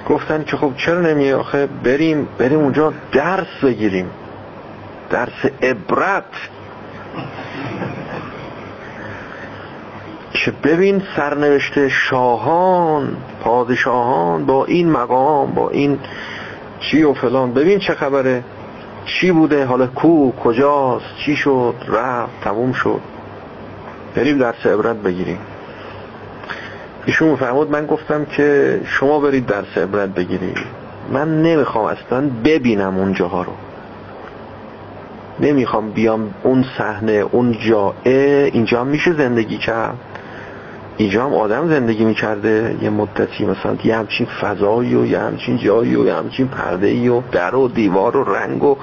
گفتن که خب چرا نمی آخه؟ بریم بریم اونجا درس بگیریم. درس عبرت. که ببین سرنوشت شاهان پادشاهان با این مقام با این چی و فلان. ببین چه خبره؟ چی بوده؟ حالا کو کجاست؟ چی شد؟ رفت تموم شد. بریم درس عبرت بگیریم. ایشون فرمود من گفتم که شما برید درس عبرت بگیرید. من نمی‌خوام اصلا ببینم اون جاها رو. نمی‌خوام بیام اون صحنه اون جا اینجا میشه زندگی کرد؟ اینجا هم آدم زندگی می‌کرده یه مدتی مثلا یه همچین فضایی و یه همچین جایی و یه همچین پرده و در و دیوار و رنگ و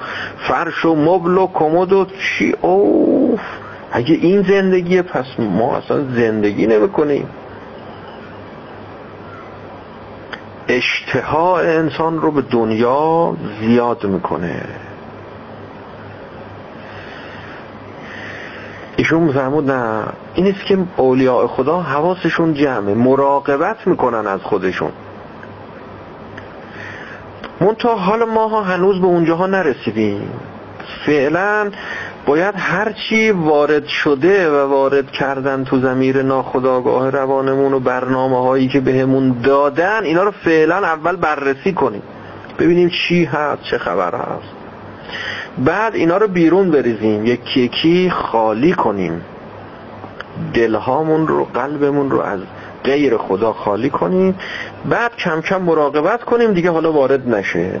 فرش و مبل و کمد و چی؟ اوف! اگه این زندگیه پس ما اصلا زندگی نمی‌کنیم. اشتها انسان رو به دنیا زیاد می‌کنه. ایشون میفرمود نه این است که اولیاء خدا حواسشون جمعه مراقبت می‌کنن از خودشون. منتها حال ماها هنوز به اونجاها نرسیدیم. فعلا باید هرچی وارد شده و وارد کردن تو زمیر ناخداگاه روانمون و برنامه هایی که بهمون دادن اینا رو فعلا اول بررسی کنیم. ببینیم چی هست چه خبر هست. بعد اینا رو بیرون بریزیم یکی یکی خالی کنیم. دلهامون رو قلبمون رو از غیر خدا خالی کنیم. بعد کم کم مراقبت کنیم دیگه حالا وارد نشه.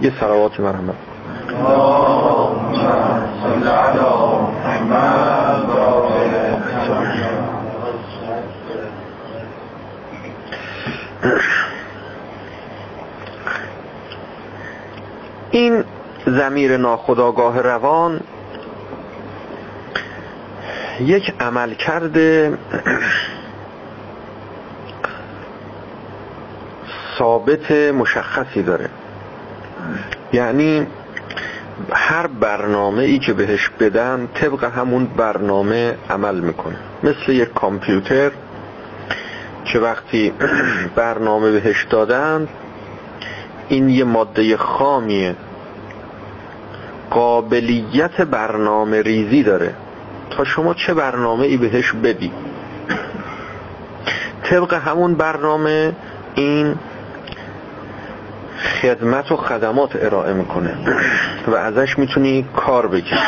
یه سلوات مرحمت. این زمیر ناخداگاه روان یک عمل کرده ثابت مشخصی داره. یعنی هر برنامه ای که بهش بدن طبق همون برنامه عمل می‌کنه. مثل یک کامپیوتر که وقتی برنامه بهش دادن این یه ماده خامیه. قابلیت برنامه ریزی داره. تا شما چه برنامه ای بهش بدی؟ طبق همون برنامه این خدمت و خدمات ارائه می‌کنه. و ازش می‌تونی کار بگیری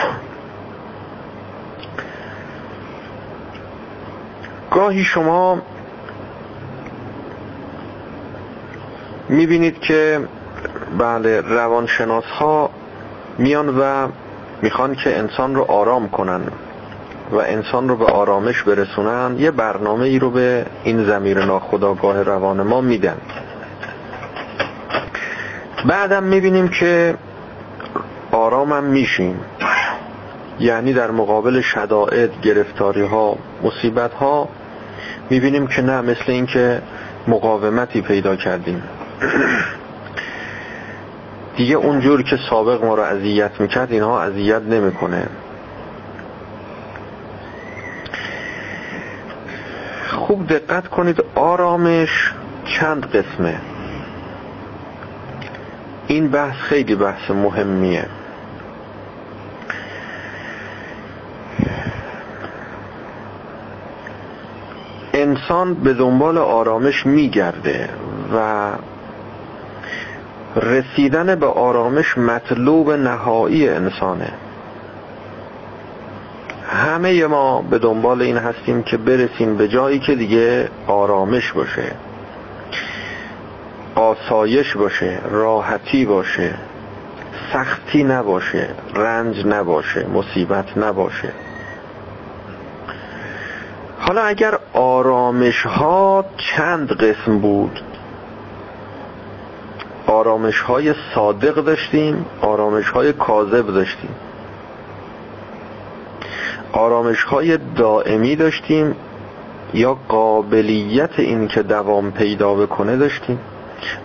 گاهی شما می‌بینید که بله روانشناس ها میان و می‌خوان که انسان رو آرام کنن و انسان رو به آرامش برسونن یه برنامه ای رو به این زمیر ناخداگاه روان ما میدن. بعدم می‌بینیم که آرامم میشیم. یعنی در مقابل شدائد گرفتاری ها مصیبت ها می‌بینیم که نه مثل اینکه مقاومتی پیدا کردیم. دیگه اونجور که سابق ما رو اذیت می‌کرد اینها اذیت نمی‌کنه. خوب دقت کنید آرامش چند قسمه. این بحث خیلی بحث مهمیه. انسان به دنبال آرامش میگرده و رسیدن به آرامش مطلوب نهایی انسانه. همه ما به دنبال این هستیم که برسیم به جایی که دیگه آرامش باشه آسایش باشه راحتی باشه سختی نباشه رنج نباشه مصیبت نباشه. حالا اگر آرامش ها چند قسم بود؟ آرامش های صادق داشتیم آرامش های کاذب داشتیم. آرامش های دائمی داشتیم یا قابلیت این که دوام پیدا بکنه داشتیم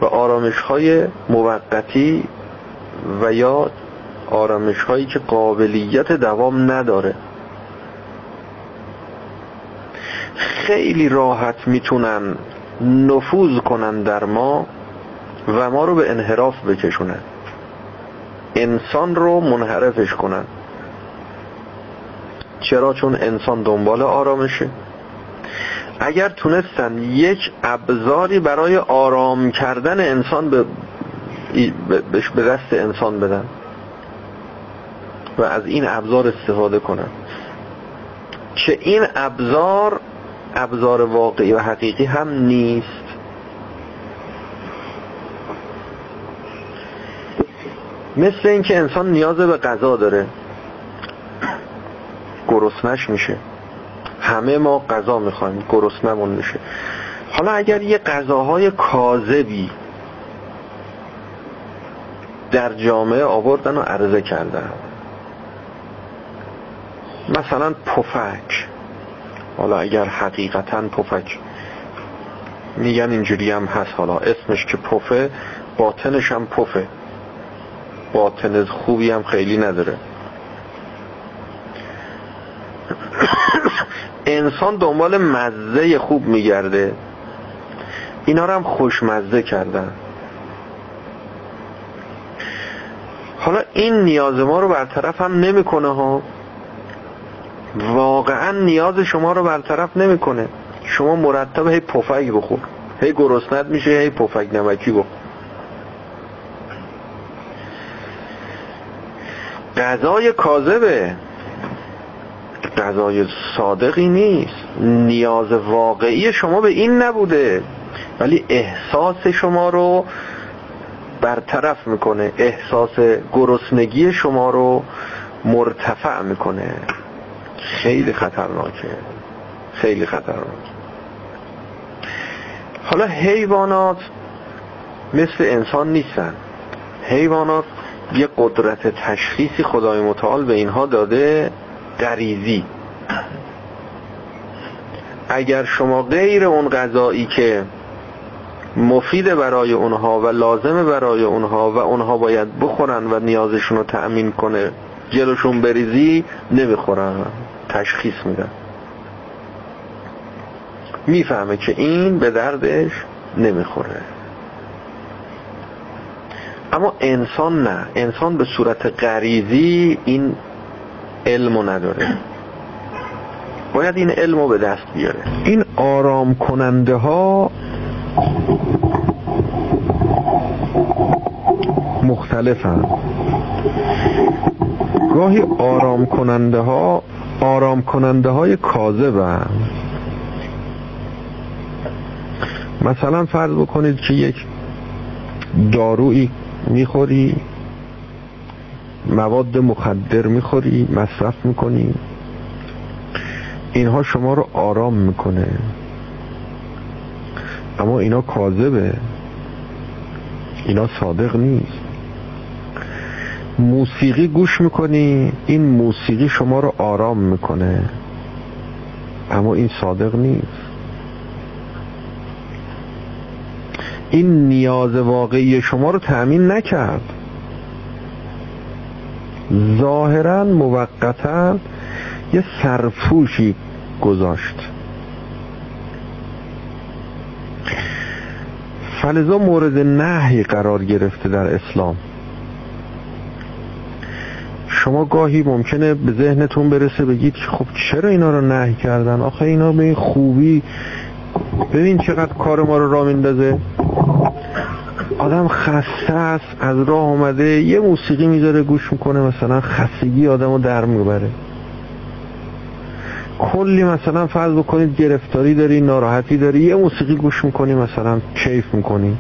و آرامش های موقتی و یا آرامش هایی که قابلیت دوام نداره. خیلی راحت می‌تونن نفوذ کنن در ما و ما رو به انحراف بکشونن. انسان رو منحرفش کنن. چرا؟ چون انسان دنبال آرامشه. اگر تونستن یک ابزاری برای آرام کردن انسان به به دست انسان بدن و از این ابزار استفاده کنن. که این ابزار ابزار واقعی و حقیقی هم نیست. مثل اینکه انسان نیاز به غذا داره. گرسنش میشه. همه ما غذا می‌خوایم گرسنمون میشه. حالا اگر یه غذاهای کاذبی در جامعه آوردن و عرضه کردن. مثلا پفک. حالا اگر حقیقتا پفک. میگن اینجوری هم هست. حالا اسمش که پفه باطنش هم پفه. باطن خوبی هم خیلی نداره. انسان دنبال مزه خوب میگرده. اینا رو هم خوشمزه کردن. حالا این نیاز ما رو برطرف هم نمی‌کنه ها. واقعا نیاز شما رو برطرف نمی‌کنه. شما مرتب هی پفک بخور. هی گرسنت میشه هی پفک نمکی بخور. غذای کاذبه. غذای صادقی نیست. نیاز واقعی شما به این نبوده. ولی احساس شما رو برطرف می‌کنه. احساس گرسنگی شما رو مرتفع می‌کنه. خیلی خطرناکه. خیلی خطرناکه. حالا حیوانات مثل انسان نیستن. حیوانات یه قدرت تشخیصی خدای متعال به اینها داده غریزی اگر شما غیر اون غذایی که مفید برای اونها و لازم برای اونها و اونها باید بخورن و نیازشون رو تأمین کنه جلوشون بریزی نمی‌خورن. تشخیص میدن. می‌فهمه که این به دردش نمی‌خوره. اما انسان نه. انسان به صورت غریزی این علمو نداره. باید این علمو به دست بیاره. این آرام کننده ها مختلفن. گاهی آرام کننده ها آرام کننده های کاذبن. مثلا فرض بکنید که یک دارویی می‌خوری مواد مخدر می‌خوری مصرف می‌کنی. اینها شما رو آرام می‌کنه. اما اینا کاذبه. اینا صادق نیست. موسیقی گوش می‌کنی این موسیقی شما رو آرام می‌کنه. اما این صادق نیست. این نیاز واقعی شما رو تأمین نکرد. ظاهرا موقتا یه سرفوشی گذاشت. فلزا مورد نهی قرار گرفته در اسلام. شما گاهی ممکنه به ذهنتون برسه بگید خب چرا اینا رو نهی کردن؟ آخه اینا به خوبی ببین چقدر کار ما رو را میندازه. آدم خسته است از راه اومده یه موسیقی می‌ذاره گوش می‌کنه مثلا خستگی آدم رو در می‌بره. کلی مثلا فرض بکنید گرفتاری داری ناراحتی داری یه موسیقی گوش می‌کنی مثلا کیف می‌کنی.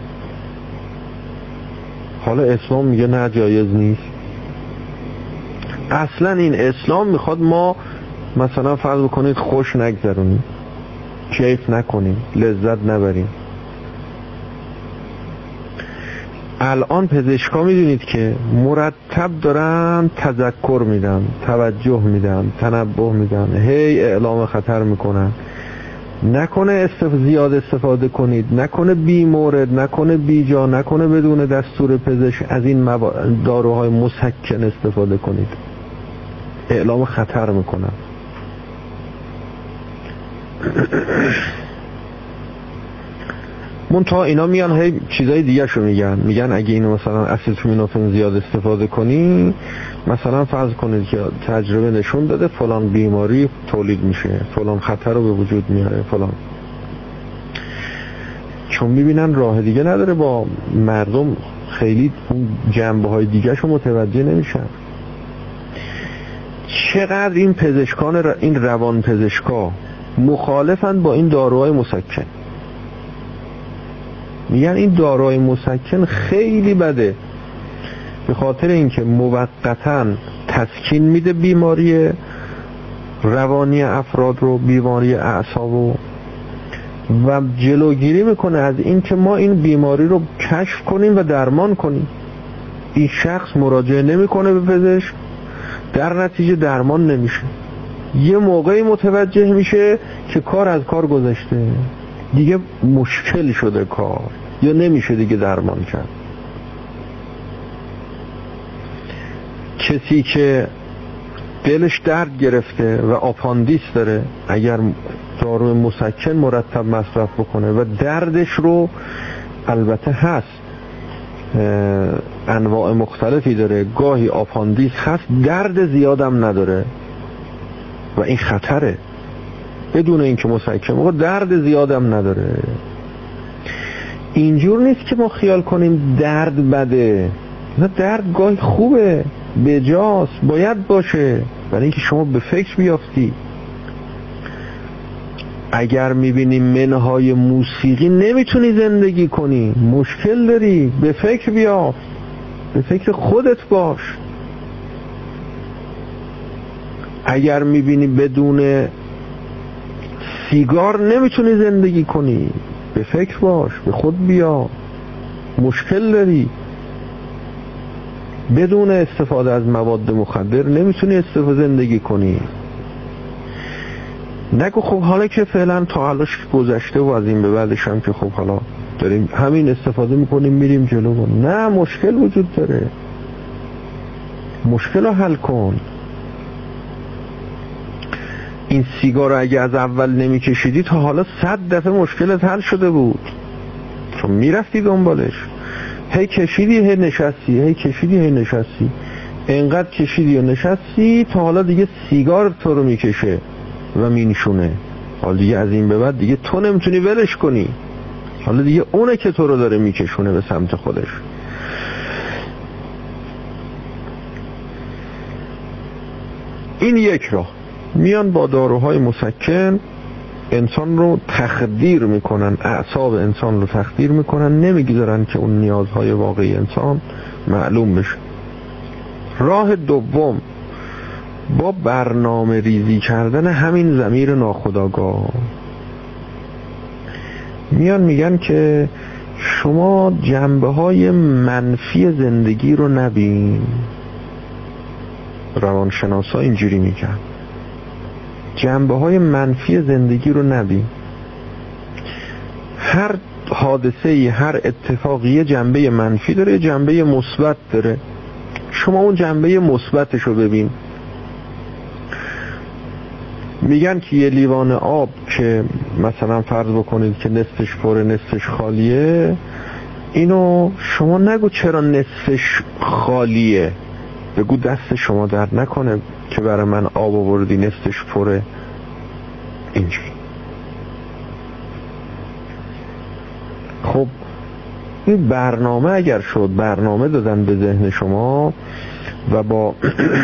حالا اسلام میگه نه جایز نیست. اصلا این اسلام می‌خواد ما مثلا فرض بکنید خوش نگذرونیم. کیف نکنیم لذت نبریم. الان پزشکا می‌دونید که مرتب دارن تذکر میدن توجه میدن تنبه میدن هی اعلام خطر می‌کنن. نکنه استف... زیاد استفاده کنید نکنه بی مورد نکنه بی جا نکنه بدون دستور پزشک از این مبا... داروهای مسکن استفاده کنید. اعلام خطر می‌کنن. تا اینا میان هی چیزای دیگه شو میگن. میگن اگه اینو مثلا اسیتامینوفن زیاد استفاده کنی مثلا فرض کنید که تجربه نشون داده فلان بیماری تولید میشه فلان خطر رو به وجود میاره فلان. چون می‌بینن راه دیگه نداره با مردم خیلی اون جنبه های دیگه شو متوجه نمیشن. چقدر این پزشکان این روان پزشکا مخالفن با این داروهای مسکن. میگن این داروهای مسکن خیلی بده. به خاطر اینکه موقتا تسکین میده بیماری روانی افراد رو بیماری اعصاب و و جلوگیری می‌کنه از اینکه ما این بیماری رو کشف کنیم و درمان کنیم. این شخص مراجعه نمی‌کنه به پزشک. در نتیجه درمان نمیشه. یه موقعی متوجه میشه که کار از کار گذشته. دیگه مشکل شده کار. یا نمیشه دیگه درمان کرد. کسی که دلش درد گرفته و آپاندیس داره اگر دارو مسکن مرتب مصرف بکنه و دردش رو البته هست انواع مختلفی داره گاهی آپاندیس هست درد زیادم نداره. و این خطره. بدون اینکه مسکن و درد زیادم نداره. اینجور نیست که ما خیال کنیم درد بده. نه درد گاهی خوبه. بجاست باید باشه. برای اینکه شما به فکر بیافتی. اگر می‌بینی منهای موسیقی نمی‌تونی زندگی کنی. مشکل داری. به فکر بیا به فکر خودت باش. اگر می‌بینی بدون سیگار نمی‌تونی زندگی کنی. به فکر باش به خود بیا. مشکل داری. بدون استفاده از مواد مخدر نمی‌تونی استفاده زندگی کنی. نگو خب حالا که فعلا تا حالاش گذشته و از این به بعدش هم که خب حالا داریم همین استفاده می‌کنیم میریم جلو. نه مشکل وجود داره. مشکل رو حل کن. این سیگار رو اگه از اول نمیکشیدی تا حالا صد دفعه مشکلت حل شده بود. چون می‌رفتی دنبالش. هی کشیدی هی نشستی هی کشیدی هی نشستی. انقدر کشیدی و نشستی تا حالا دیگه سیگار تو رو می‌کشه و مینشونه. حالا دیگه از این به بعد دیگه تو نمی‌تونی ولش کنی. حالا دیگه اونه که تو رو داره میکشونه به سمت خودش. این یک راه. میان با داروهای مسکن انسان رو تخدیر می‌کنن اعصاب انسان رو تخدیر می‌کنن نمی‌گذارن که اون نیازهای واقعی انسان معلوم بشه. راه دوم با برنامه ریزی کردن همین زمیر ناخداگاه میان میگن که شما جنبه های منفی زندگی رو نبین. روانشناسا اینجوری میگن. جنبه های منفی زندگی رو نبین. هر حادثه هر اتفاقی جنبه منفی داره جنبه مثبت داره. شما اون جنبه مثبتش رو ببین. میگن که یه لیوان آب که مثلا فرض بکنید که نصفش پره نصفش خالیه اینو شما نگو چرا نصفش خالیه. بگو دست شما درد نکنه که برای من آب آوردی نصفش پره. اینجوری. خب این برنامه اگر شد برنامه دادن به ذهن شما و با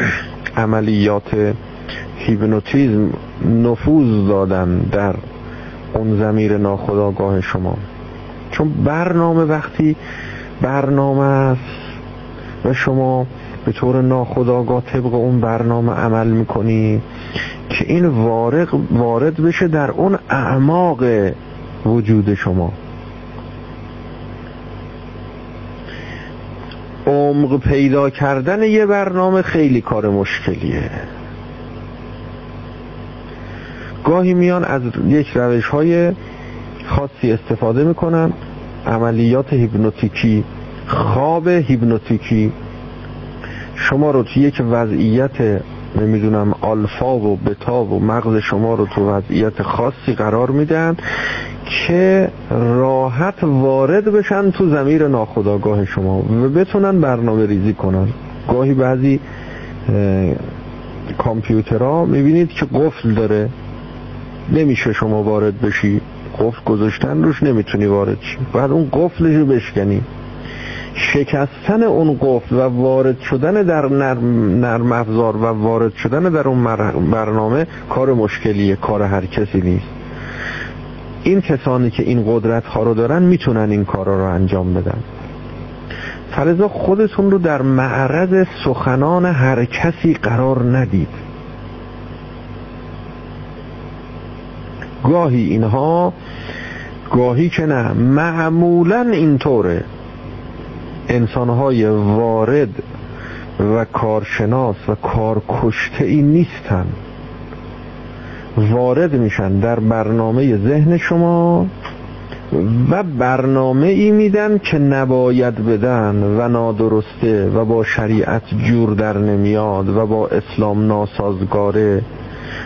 عملیات هیپنوتیزم نفوذ دادن در اون زمیر ناخداگاه شما. چون برنامه وقتی برنامه است و شما به طور ناخداگاه طبق اون برنامه عمل می‌کنی که این وارد, وارد بشه در اون اعماق وجود شما. عمق پیدا کردن یه برنامه خیلی کار مشکلیه. گاهی میان از یک روش های خاصی استفاده می‌کنن. عملیات هیپنوتیکی خواب هیپنوتیکی. شما رو توی یک وضعیت نمی‌دونم آلفا و بتا و مغز شما رو تو وضعیت خاصی قرار میدن که راحت وارد بشن تو زمیر ناخداگاه شما و بتونن برنامه ریزی کنن. گاهی بعضی کامپیوترها می‌بینید که قفل داره. نمیشه شما وارد بشی. قفل گذاشتن روش نمی‌تونی وارد شی. بعد اون قفلش رو بشکنی. شکستن اون قفل و وارد شدن در نرم, افزار و وارد شدن در اون برنامه کار مشکلیه کار هر کسی نیست. این کسانی که این قدرت ها رو دارن می‌تونن این کارا رو انجام بدن. فلزا خودتون رو در معرض سخنان هر کسی قرار ندید. گاهی اینها گاهی که نه معمولا اینطوره. انسانهای وارد و کارشناس و کارکشته ای نیستن. وارد میشن در برنامه ذهن شما و برنامه ای میدن که نباید بدن و نادرسته و با شریعت جور در نمیاد و با اسلام ناسازگاره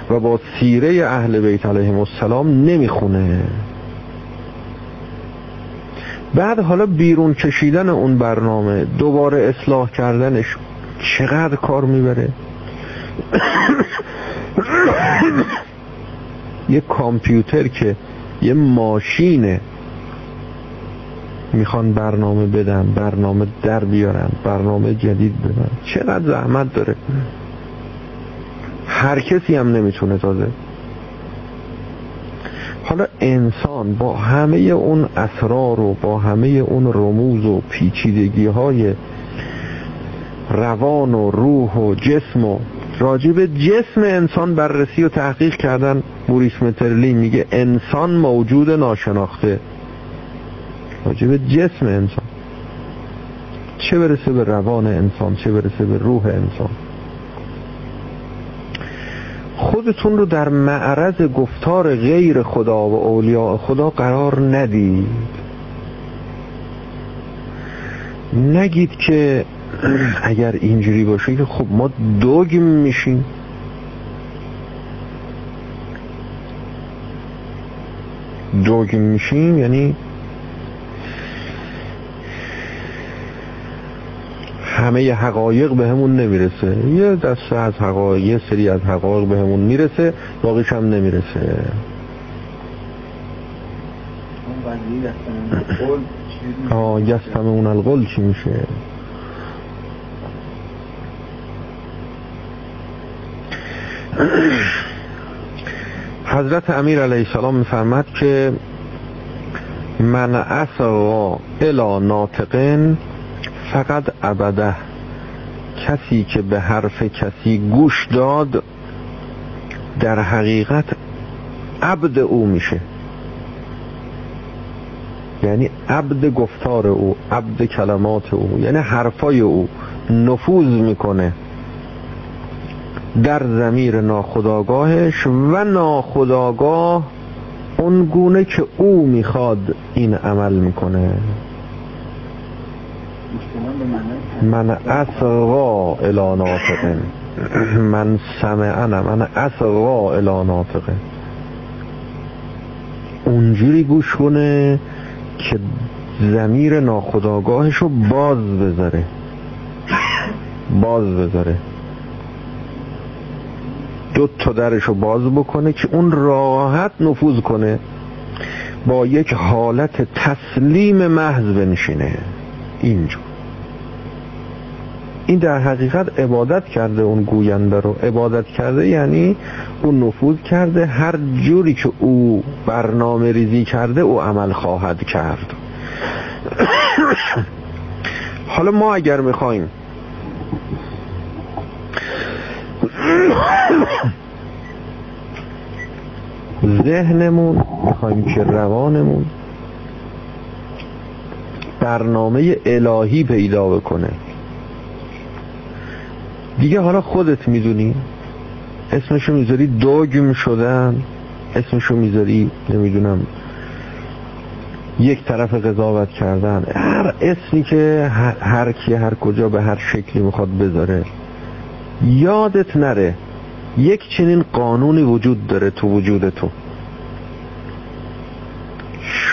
و با سیره اهل بیت علیهم السلام نمی‌خونه. بعد حالا بیرون کشیدن اون برنامه دوباره اصلاح کردنش چقدر کار می‌بره؟ یه کامپیوتر که یه ماشینه. می‌خوان برنامه بدن برنامه در بیارن برنامه جدید بدن. چقدر زحمت داره؟ هر کسی هم نمی‌تونه تازه حالا انسان با همه اون اسرار و با همه اون رموز و پیچیدگی های روان و روح و جسم و راجب جسم انسان بررسی و تحقیق کردن موریس مترلی میگه انسان موجود ناشناخته. راجب جسم انسان. چه برسه به روان انسان چه برسه به روح انسان؟ خودتون رو در معرض گفتار غیر خدا و اولیاء خدا قرار ندید. نگید که اگر اینجوری باشه که خب ما دوگیم میشیم. دوگیم میشیم یعنی همه حقایق به همون نمی‌رسه. یه دسته از حقایق یه سری از حقایق به همون می‌رسه باقیش هم نمی‌رسه. آه یستم اون القل چی میشه؟ حضرت امیر علیه السلام میفرمد که من اسقا الا ناطقن فقط ابده. کسی که به حرف کسی گوش داد در حقیقت عبد او میشه. یعنی عبد گفتار او عبد کلمات او یعنی حرفای او نفوذ می‌کنه در زمیر ناخداگاهش و ناخداگاه اون گونه که او می‌خواد این عمل می‌کنه. من اصغا الى ناطقه من سمعنا من اصغا الى ناطقه اونجوری گوش کنه که زمیر ناخداگاهش رو باز بذاره. باز بذاره. دو تا درش رو باز بکنه که اون راحت نفوذ کنه. با یک حالت تسلیم محض بنشینه. اینجور. این در حقیقت عبادت کرده اون گوینده رو. عبادت کرده یعنی اون نفوذ کرده هر جوری که او برنامه ریزی کرده او عمل خواهد کرد. حالا ما اگر می‌خوایم ذهنمون می‌خوایم که روانمون برنامه الهی پیدا بکنه. دیگه حالا خودت می‌دونی. اسمشو می‌ذاری دوگم شدن. اسمشو می‌ذاری نمی‌دونم یک طرف قضاوت کردن. هر اسمی که هر کی هر کجا به هر شکلی می‌خواد بذاره. یادت نره یک چنین قانونی وجود داره تو وجود تو.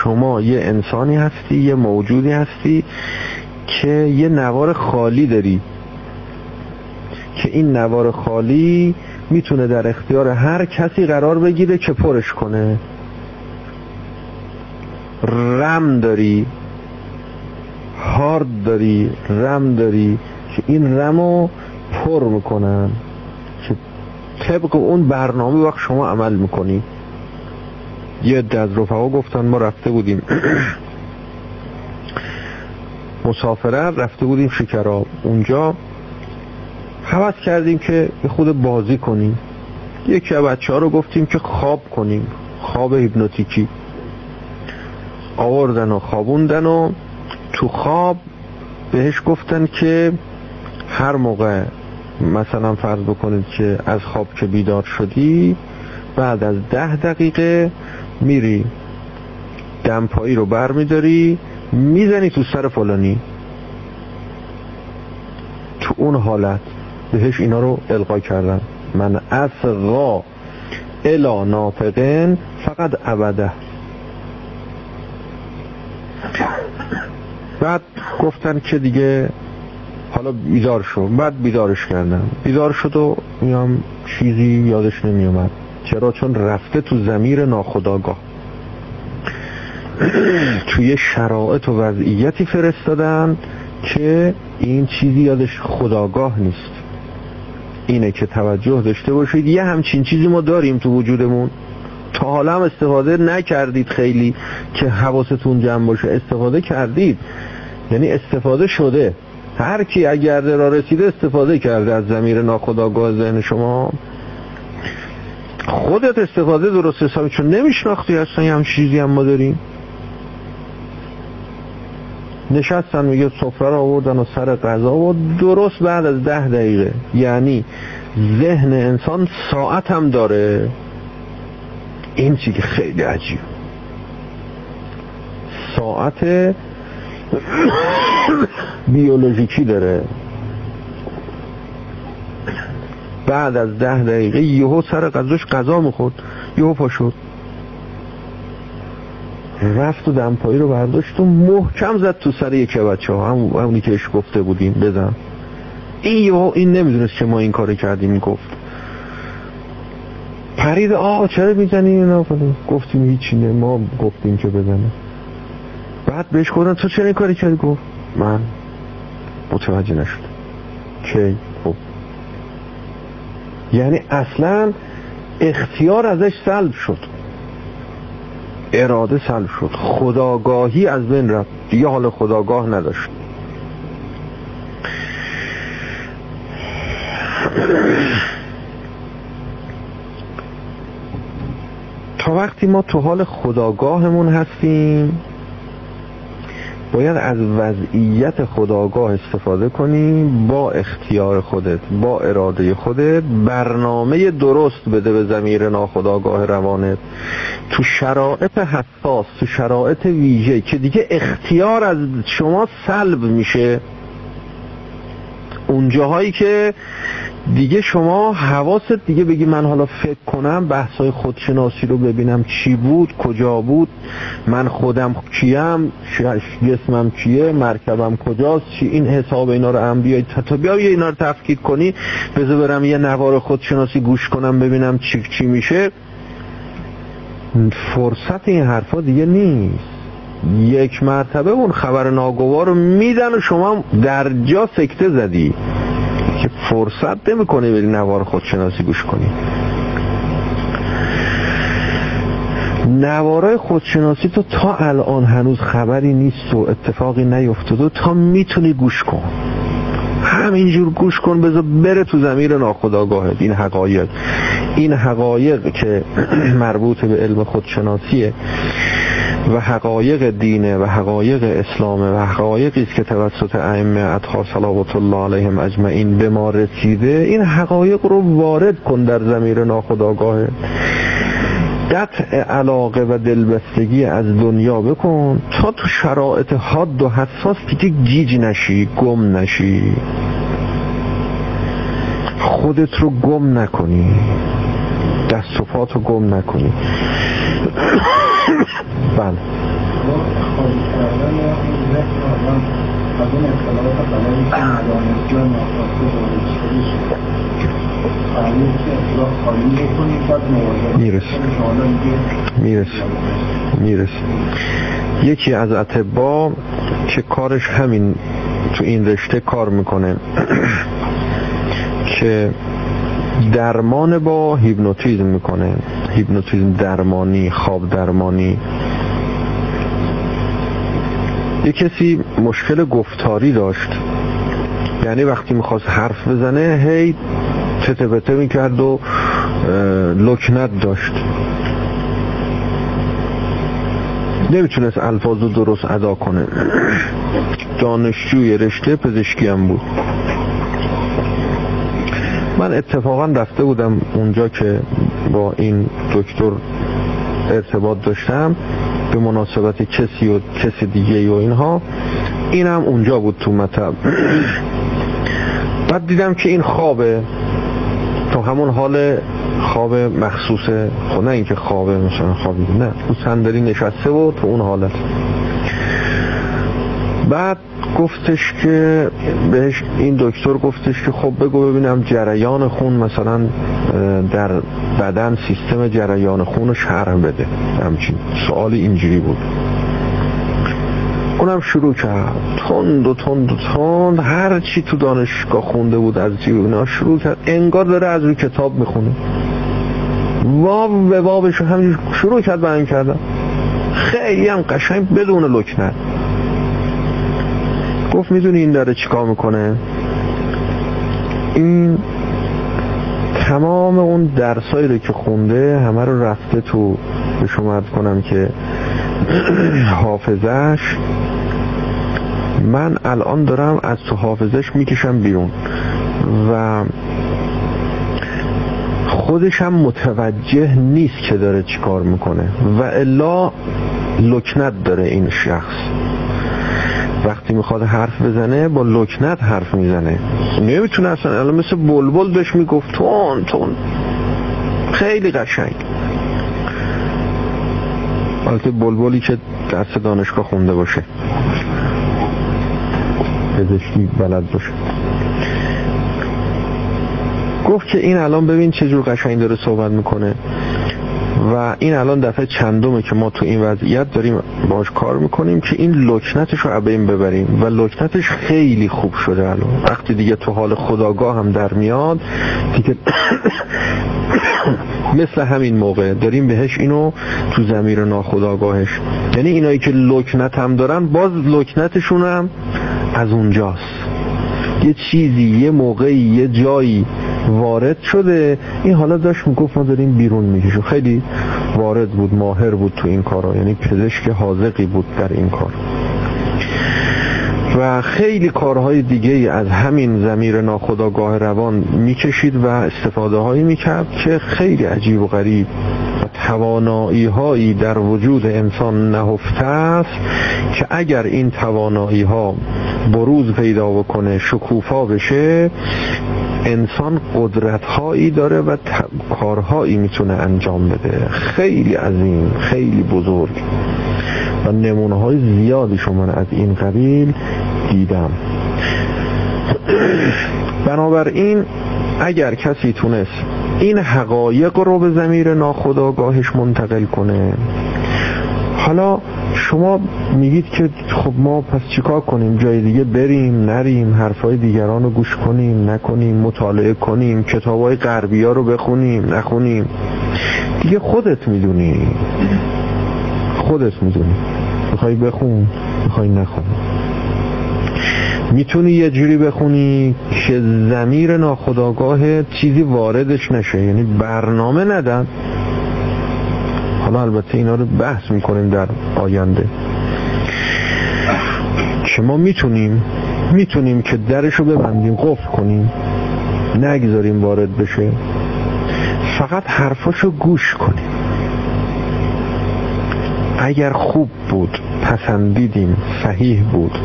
شما یه انسانی هستی یه موجودی هستی که یه نوار خالی داری. که این نوار خالی می‌تونه در اختیار هر کسی قرار بگیره که پرش کنه. رم داری هارد داری رم داری که این رمو پر می‌کنن. که طبق اون برنامه وقت شما عمل می‌کنی. یه عده از رفقا گفتن ما رفته بودیم. مسافره رفته بودیم شکراب اونجا حوض کردیم که خود بازی کنیم. یکی از بچه ها رو گفتیم که خواب کنیم. خواب هیپنوتیکی. آوردن و خوابوندن و تو خواب بهش گفتن که هر موقع مثلا فرض بکنید که از خواب که بیدار شدی بعد از ده دقیقه میری دمپایی رو بر میداری می‌زنی تو سر فلانی. تو اون حالت بهش اینا رو القا کردن. من اصغا الا ناطقن فقط ابده بعد گفتن که دیگه حالا بیدار شو. بعد بیدارش کردن. بیدار شد و میام چیزی یادش نمیومد چرا؟ چون رفته تو زمیر ناخداگاه. توی شرایط و وضعیتی فرستادن که این چیزی یادش خداگاه نیست. اینه که توجه داشته باشید. یه همچین چیزی ما داریم تو وجودمون. تا حالا هم استفاده نکردید خیلی که حواستون جمع باشه. استفاده کردید. یعنی استفاده شده. هر کی اگر را رسیده استفاده کرده از زمیر ناخداگاه ذهن شما. خودت استفاده درست حسابی چون نمیشناختی اصلا هم چیزی هم ما داریم. نشستن میگه سفره رو آوردن و سر غذا و درست بعد از ده دقیقه. یعنی ذهن انسان ساعت هم داره. این چی که خیلی عجیب. ساعت بیولوژیکی داره. بعد از ده دقیقه یهو سر غذاش غذا می‌خورد. یهو پا شد. رفت و دمپایی رو برداشت و محکم زد تو سر یکی بچه ها هم همونی که اش گفته بودیم. بزن. این یهو این نمی‌دونست که ما این کار کردیم. گفت. پرید. آه چرا می‌زنی اینا؟ گفتیم هیچی نه. ما گفتیم که بزنه. بعد بهش گفتن تو چرا این کاری کردی؟ گفت. من متوجه نشد کی؟ یعنی اصلا اختیار ازش سلب شد. اراده سلب شد. خداگاهی از بین رفت. دیگه حال خداگاه نداشت. تا وقتی ما تو حال خداگاهمون هستیم باید از وضعیت خداگاه استفاده کنی با اختیار خودت با اراده خودت برنامه درست بده به زمیر ناخداگاه روانت. تو شرایط حساس تو شرایط ویژه که دیگه اختیار از شما سلب میشه. اونجاهایی که دیگه شما حواست دیگه بگی من حالا فکر کنم بحثای خودشناسی رو ببینم چی بود کجا بود من خودم کیم جسمم چیه مرکبم کجاست چی این حساب اینا رو هم بیاید تا بیا اینا رو تفکیک کنی بذار برم یه نوار خودشناسی گوش کنم ببینم چی چی میشه. فرصت این حرفا دیگه نیست. یک مرتبه اون خبر ناگوار رو میدن و شما در جا سکته زدی. که فرصت نمی‌کنه بری نوار خودشناسی گوش کنی. نوارای خودشناسی تو تا الان هنوز خبری نیست و اتفاقی نیفتاده تا می‌تونی گوش کن. همینجور گوش کن بذار بره تو زمیر ناخداگاهت این حقایق این حقایق که مربوط به علم خودشناسیه. و حقایق دینه و حقایق اسلامه و حقایقی است که توسط ائمه اطهار صلوات الله علیهم اجمعین به ما رسیده این حقایق رو وارد کن در زمیر ناخداگاه قطع علاقه و دلبستگی از دنیا بکن تا تو شرایط حاد و حساس دیگه گیج نشی گم نشی. خودت رو گم نکنی. دست و پات رو گم نکنی. بله. میرس میرس یکی از اتبا که کارش همین تو این رشته کار می‌کنه که درمان با هیپنوتیزم می‌کنه. هیپنوتیزم درمانی خواب درمانی. یه کسی مشکل گفتاری داشت. یعنی وقتی می‌خواست حرف بزنه هی تته بته می‌کرد و لکنت داشت. نمی‌تونست الفاظ رو درست ادا کنه. دانشجوی رشته پزشکی هم بود. من اتفاقا رفته بودم اونجا که با این دکتر ارتباط داشتم. به مناسبت کسی و کسی دیگه و اینها اینم اونجا بود تو مطب. بعد دیدم که این خوابه. تو همون حال خواب مخصوصه خب نه اینکه خوابه مثلا خوابی نه. تو صندلی نشسته بود تو اون حالت. بعد گفتش که بهش این دکتر گفتش که خب بگو ببینم جریان خون مثلا در بدن سیستم جریان خون رو شرح بده. همچین سوال اینجوری بود. اونم شروع کرد. تند و تند و تند هر چی تو دانشگاه خونده بود از اینا شروع کرد. انگار داره از روی کتاب می‌خونه. واب به وابش همینجور شروع کرد بیان کردن. خیلی هم قشنگ بدون لکنت. گفت می‌دونی این داره چیکار می‌کنه؟ این تمام اون درسایی رو که خونده همه رو رفته تو به شما کنم که حافظش من الان دارم از تو حافظش می‌کشم بیرون و خودش هم متوجه نیست که داره چیکار می‌کنه و الا لکنت داره این شخص. وقتی می‌خواد حرف بزنه با لکنت حرف می‌زنه. نمی‌تونه اصلا الان مثل بلبل بهش می‌گفت تون تون. خیلی قشنگ. البته بلبلی که درس دانشگاه خونده باشه. پزشکی بلد باشه. گفت که این الان ببین چه جور قشنگ داره صحبت می‌کنه. و این الان دفعه چندمه که ما تو این وضعیت داریم باش کار می‌کنیم که این لکنتش رو این ببریم. و لکنتش خیلی خوب شده الان. وقتی دیگه تو حال خداگاه هم در میاد دیگه مثل همین موقع داریم بهش اینو تو زمیر ناخداگاهش. یعنی اینایی که لکنت هم دارن باز لکنتشون هم از اونجاست. یه چیزی یه موقعی یه جایی وارد شده. این حالا داشت می‌گفت ما داریم بیرون میکشو خیلی وارد بود ماهر بود تو این کارا. یعنی پزشک حاضقی بود در این کار. و خیلی کارهای دیگه از همین زمیر ناخداگاه روان می‌کشید و استفاده هایی می‌کرد که خیلی عجیب و غریب توانایی هایی در وجود انسان نهفته است که اگر این توانایی ها بروز پیدا بکنه شکوفا بشه انسان قدرت هایی داره و کارهایی می‌تونه انجام بده. خیلی عظیم خیلی بزرگ. و نمونه های زیادی شما از این قبیل دیدم. بنابراین اگر کسی تونست این حقایق رو به زمیر ناخداگاهش منتقل کنه. حالا شما میگید که خب ما پس چیکار کنیم؟ جای دیگه بریم نریم حرفای دیگران رو گوش کنیم نکنیم مطالعه کنیم کتابای غربی ها رو بخونیم نخونیم. دیگه خودت می‌دونی. خودت می‌دونی. می‌خوای بخون می‌خوای نخون. می‌تونی یه جوری بخونی که زمیر ناخداگاه چیزی واردش نشه یعنی برنامه ندن. حالا البته اینا رو بحث می‌کنیم در آینده. که ما می‌تونیم؟ می‌تونیم که درشو ببندیم قفل کنیم نگذاریم وارد بشه. فقط حرفاشو گوش کنیم. اگر خوب بود پسندیدیم صحیح بود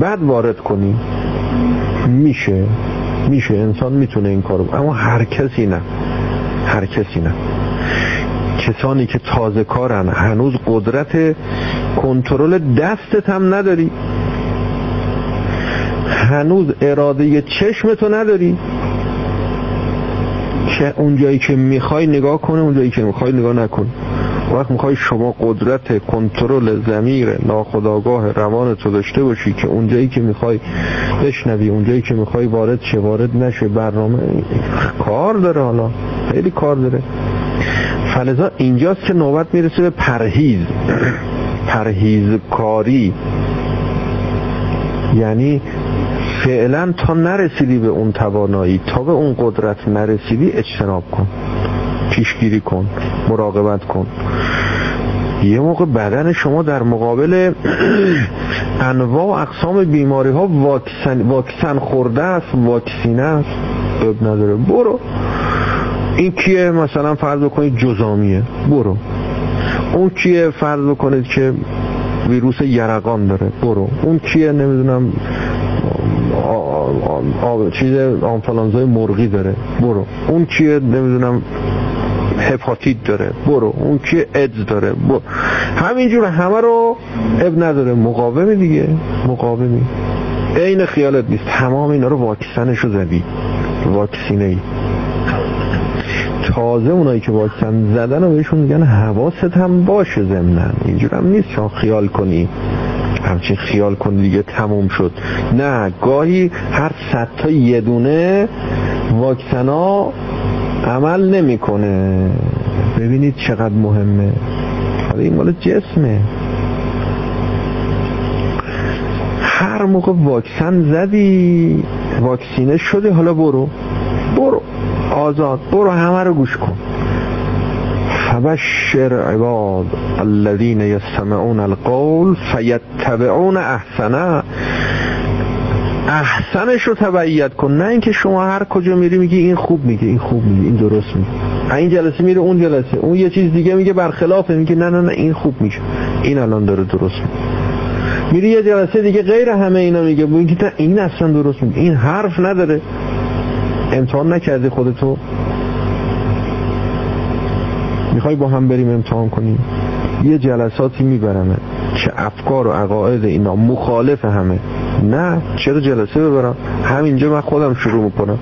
بعد وارد کنیم میشه میشه. انسان می‌تونه این کارو اما هر کسی نه هر کسی نه. کسانی که تازه کارن هنوز قدرت کنترل دستت هم نداری. هنوز اراده چشمتو نداری. که اونجایی که می‌خوای نگاه کنه اونجایی که می‌خوای نگاه نکن. وقت می‌خوای شما قدرت کنترل زمیر ناخداگاه روان تو داشته باشی که اونجایی که می‌خوای بشنوی اونجایی که می‌خوای وارد چه وارد نشه برنامه کار داره حالا خیلی کار داره. فلزا اینجاست که نوبت می‌رسه به پرهیز. پرهیزکاری یعنی فعلا تا نرسیدی به اون توانایی تا به اون قدرت نرسیدی اجتناب کن. پیشگیری کن مراقبت کن. یه موقع بدن شما در مقابل انواع و اقسام بیماری ها واکسن, واکسن خورده است واکسینه است. اب نداره. برو. این کیه؟ مثلا فرض بکنید جزامیه. برو. اون کیه؟ فرض بکنید که ویروس یرقان داره. برو. اون کیه؟ نمی‌دونم. چیز آنفلانزای مرغی داره. برو. اون کیه؟ نمی‌دونم. هپاتیت داره برو. اون که ادز داره برو. همینجور همه رو اب نداره. مقاومی دیگه. مقاومی این خیالت نیست. تمام اینا رو واکسنشو زدی. واکسینه ای تازه اونایی که واکسن زدن و بهشون میگن حواست هم باشه زمنن هم نیست. شما خیال کنی. همچین خیال کن دیگه تموم شد. نه گاهی هر صد تا یه دونه واکسنا عمل نمی‌کنه. ببینید چقدر مهمه. حالا این مال جسمه. هر موقع واکسن زدی واکسینه شده حالا برو. برو. آزاد. برو همه رو گوش کن. فبشر عباد الذين يستمعون القول فيتبعون احسنه. احسنش رو تبعیت کن. نه اینکه شما هر کجا میری میگی این خوب میگه این خوب میگه این درست میگه. این جلسه میره اون جلسه. اون یه چیز دیگه میگه برخلافه میگه نه نه نه این خوب میگه این الان داره درست میگه. میری یه جلسه دیگه غیر همه اینا میگه. میگه این اصلا درست میگه. این حرف نداره. امتحان نکردی خودتو. می‌خوای با هم بریم امتحان کنیم. یه جلساتی میبرمه. که افکار و عقاید اینا. مخالف همه. نه چرا جلسه ببرم؟ همینجا من خودم شروع می‌کنم.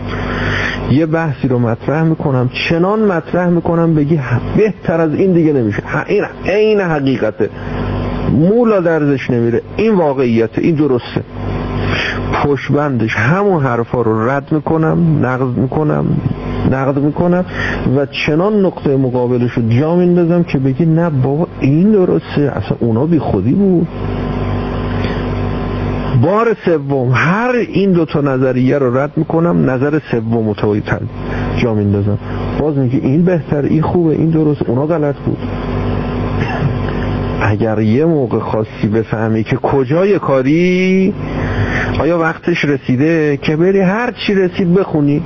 یه بحثی رو مطرح می‌کنم چنان مطرح می‌کنم بگی بهتر از این دیگه نمیشه. این عین حقیقته. مولا درزش نمیره. این واقعیت این درسته. پشبندش همون حرفا رو رد می‌کنم نقض می‌کنم نقد می‌کنم و چنان نقطه مقابلش رو جا میندازم که بگی نه بابا این درسته اصلا اونا بی خودی بود. بار سوم هر این دوتا نظریه رو رد می‌کنم نظر سوم رو تر جا میندازم باز میگه این بهتر این خوبه این درست اونا غلط بود. اگر یه موقع خاصی بفهمی که کجای کاری آیا وقتش رسیده که بری هر چی رسید بخونی؟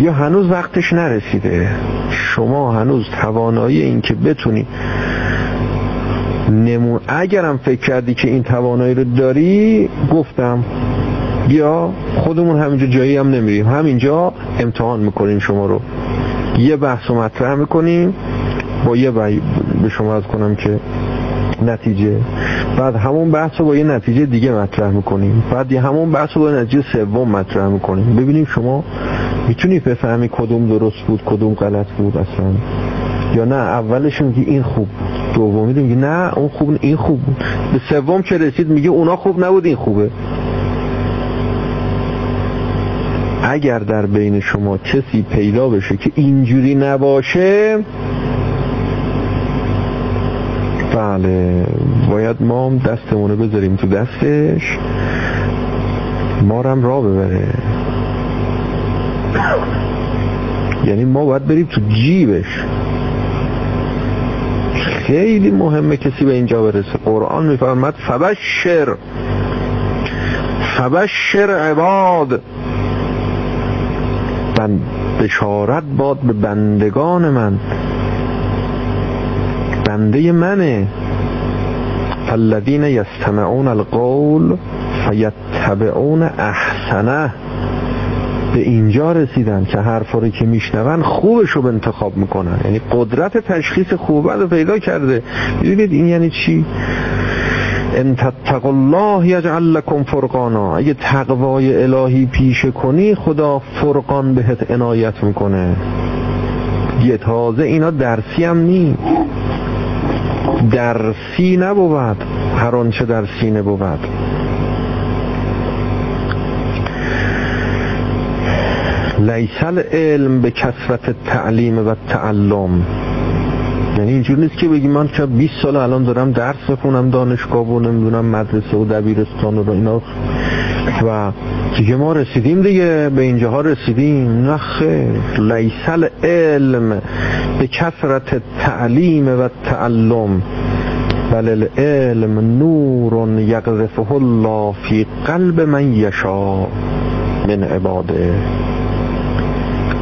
یا هنوز وقتش نرسیده؟ شما هنوز توانایی این که بتونی نمون اگرم فکر کردی که این توانایی رو داری گفتم بیا خودمون همینجا جایی هم نمیریم. همینجا امتحان می‌کنیم شما رو. یه بحث رو مطرح می‌کنیم. با یه به شما از کنم که نتیجه. بعد همون بحث رو با یه نتیجه دیگه مطرح می‌کنیم. بعد همون بحث رو با نتیجه سوم مطرح می‌کنیم. ببینیم شما می‌تونی بفهمی کدوم درست بود کدوم غلط بود اصلا. یا نه اولش میگی این خوب بود. دومی میگی نه اون خوب این خوب بود. به سوم که رسید میگه اونا خوب نبود این خوبه. اگر در بین شما کسی پیدا بشه که اینجوری نباشه بله باید ما هم دستمونه بذاریم تو دستش. ما هم را ببره. یعنی ما باید بریم تو جیبش. خیلی مهمه کسی به اینجا برسه. قرآن میفرمد فبشر. فبشر عباد. بند بشارت باد به بندگان من. بنده منه. فالذین یستمعون القول فیتبعون احسنه. به اینجا رسیدن که حرفا رو که میشنون خوبش رو انتخاب می‌کنن. یعنی قدرت تشخیص خوبه رو پیدا کرده. می‌دونید این یعنی چی؟ ان تتقوا الله یجعل لكم فرقانا. اگه تقوای الهی پیشه کنی خدا فرقان بهت عنایت می‌کنه. یه تازه اینا درسی هم نی درسی نبود. هر آنچه در سینه بود لیسل علم به کسرت تعلیم و تعلم. یعنی اینجور نیست که بگی من که 20 سال الان دارم درس بخونم دانشگاه و نمی‌دونم مدرسه و دبیرستان و اینا. و دیگه ما رسیدیم دیگه به اینجاها رسیدیم. نه خیر. لیسل علم به کثرت تعلیم و تعلم. بل العلم نور یقذفه الله فی قلب من یشا من عباده.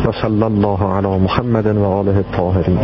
وصلى الله على محمد وآله الطاهرين.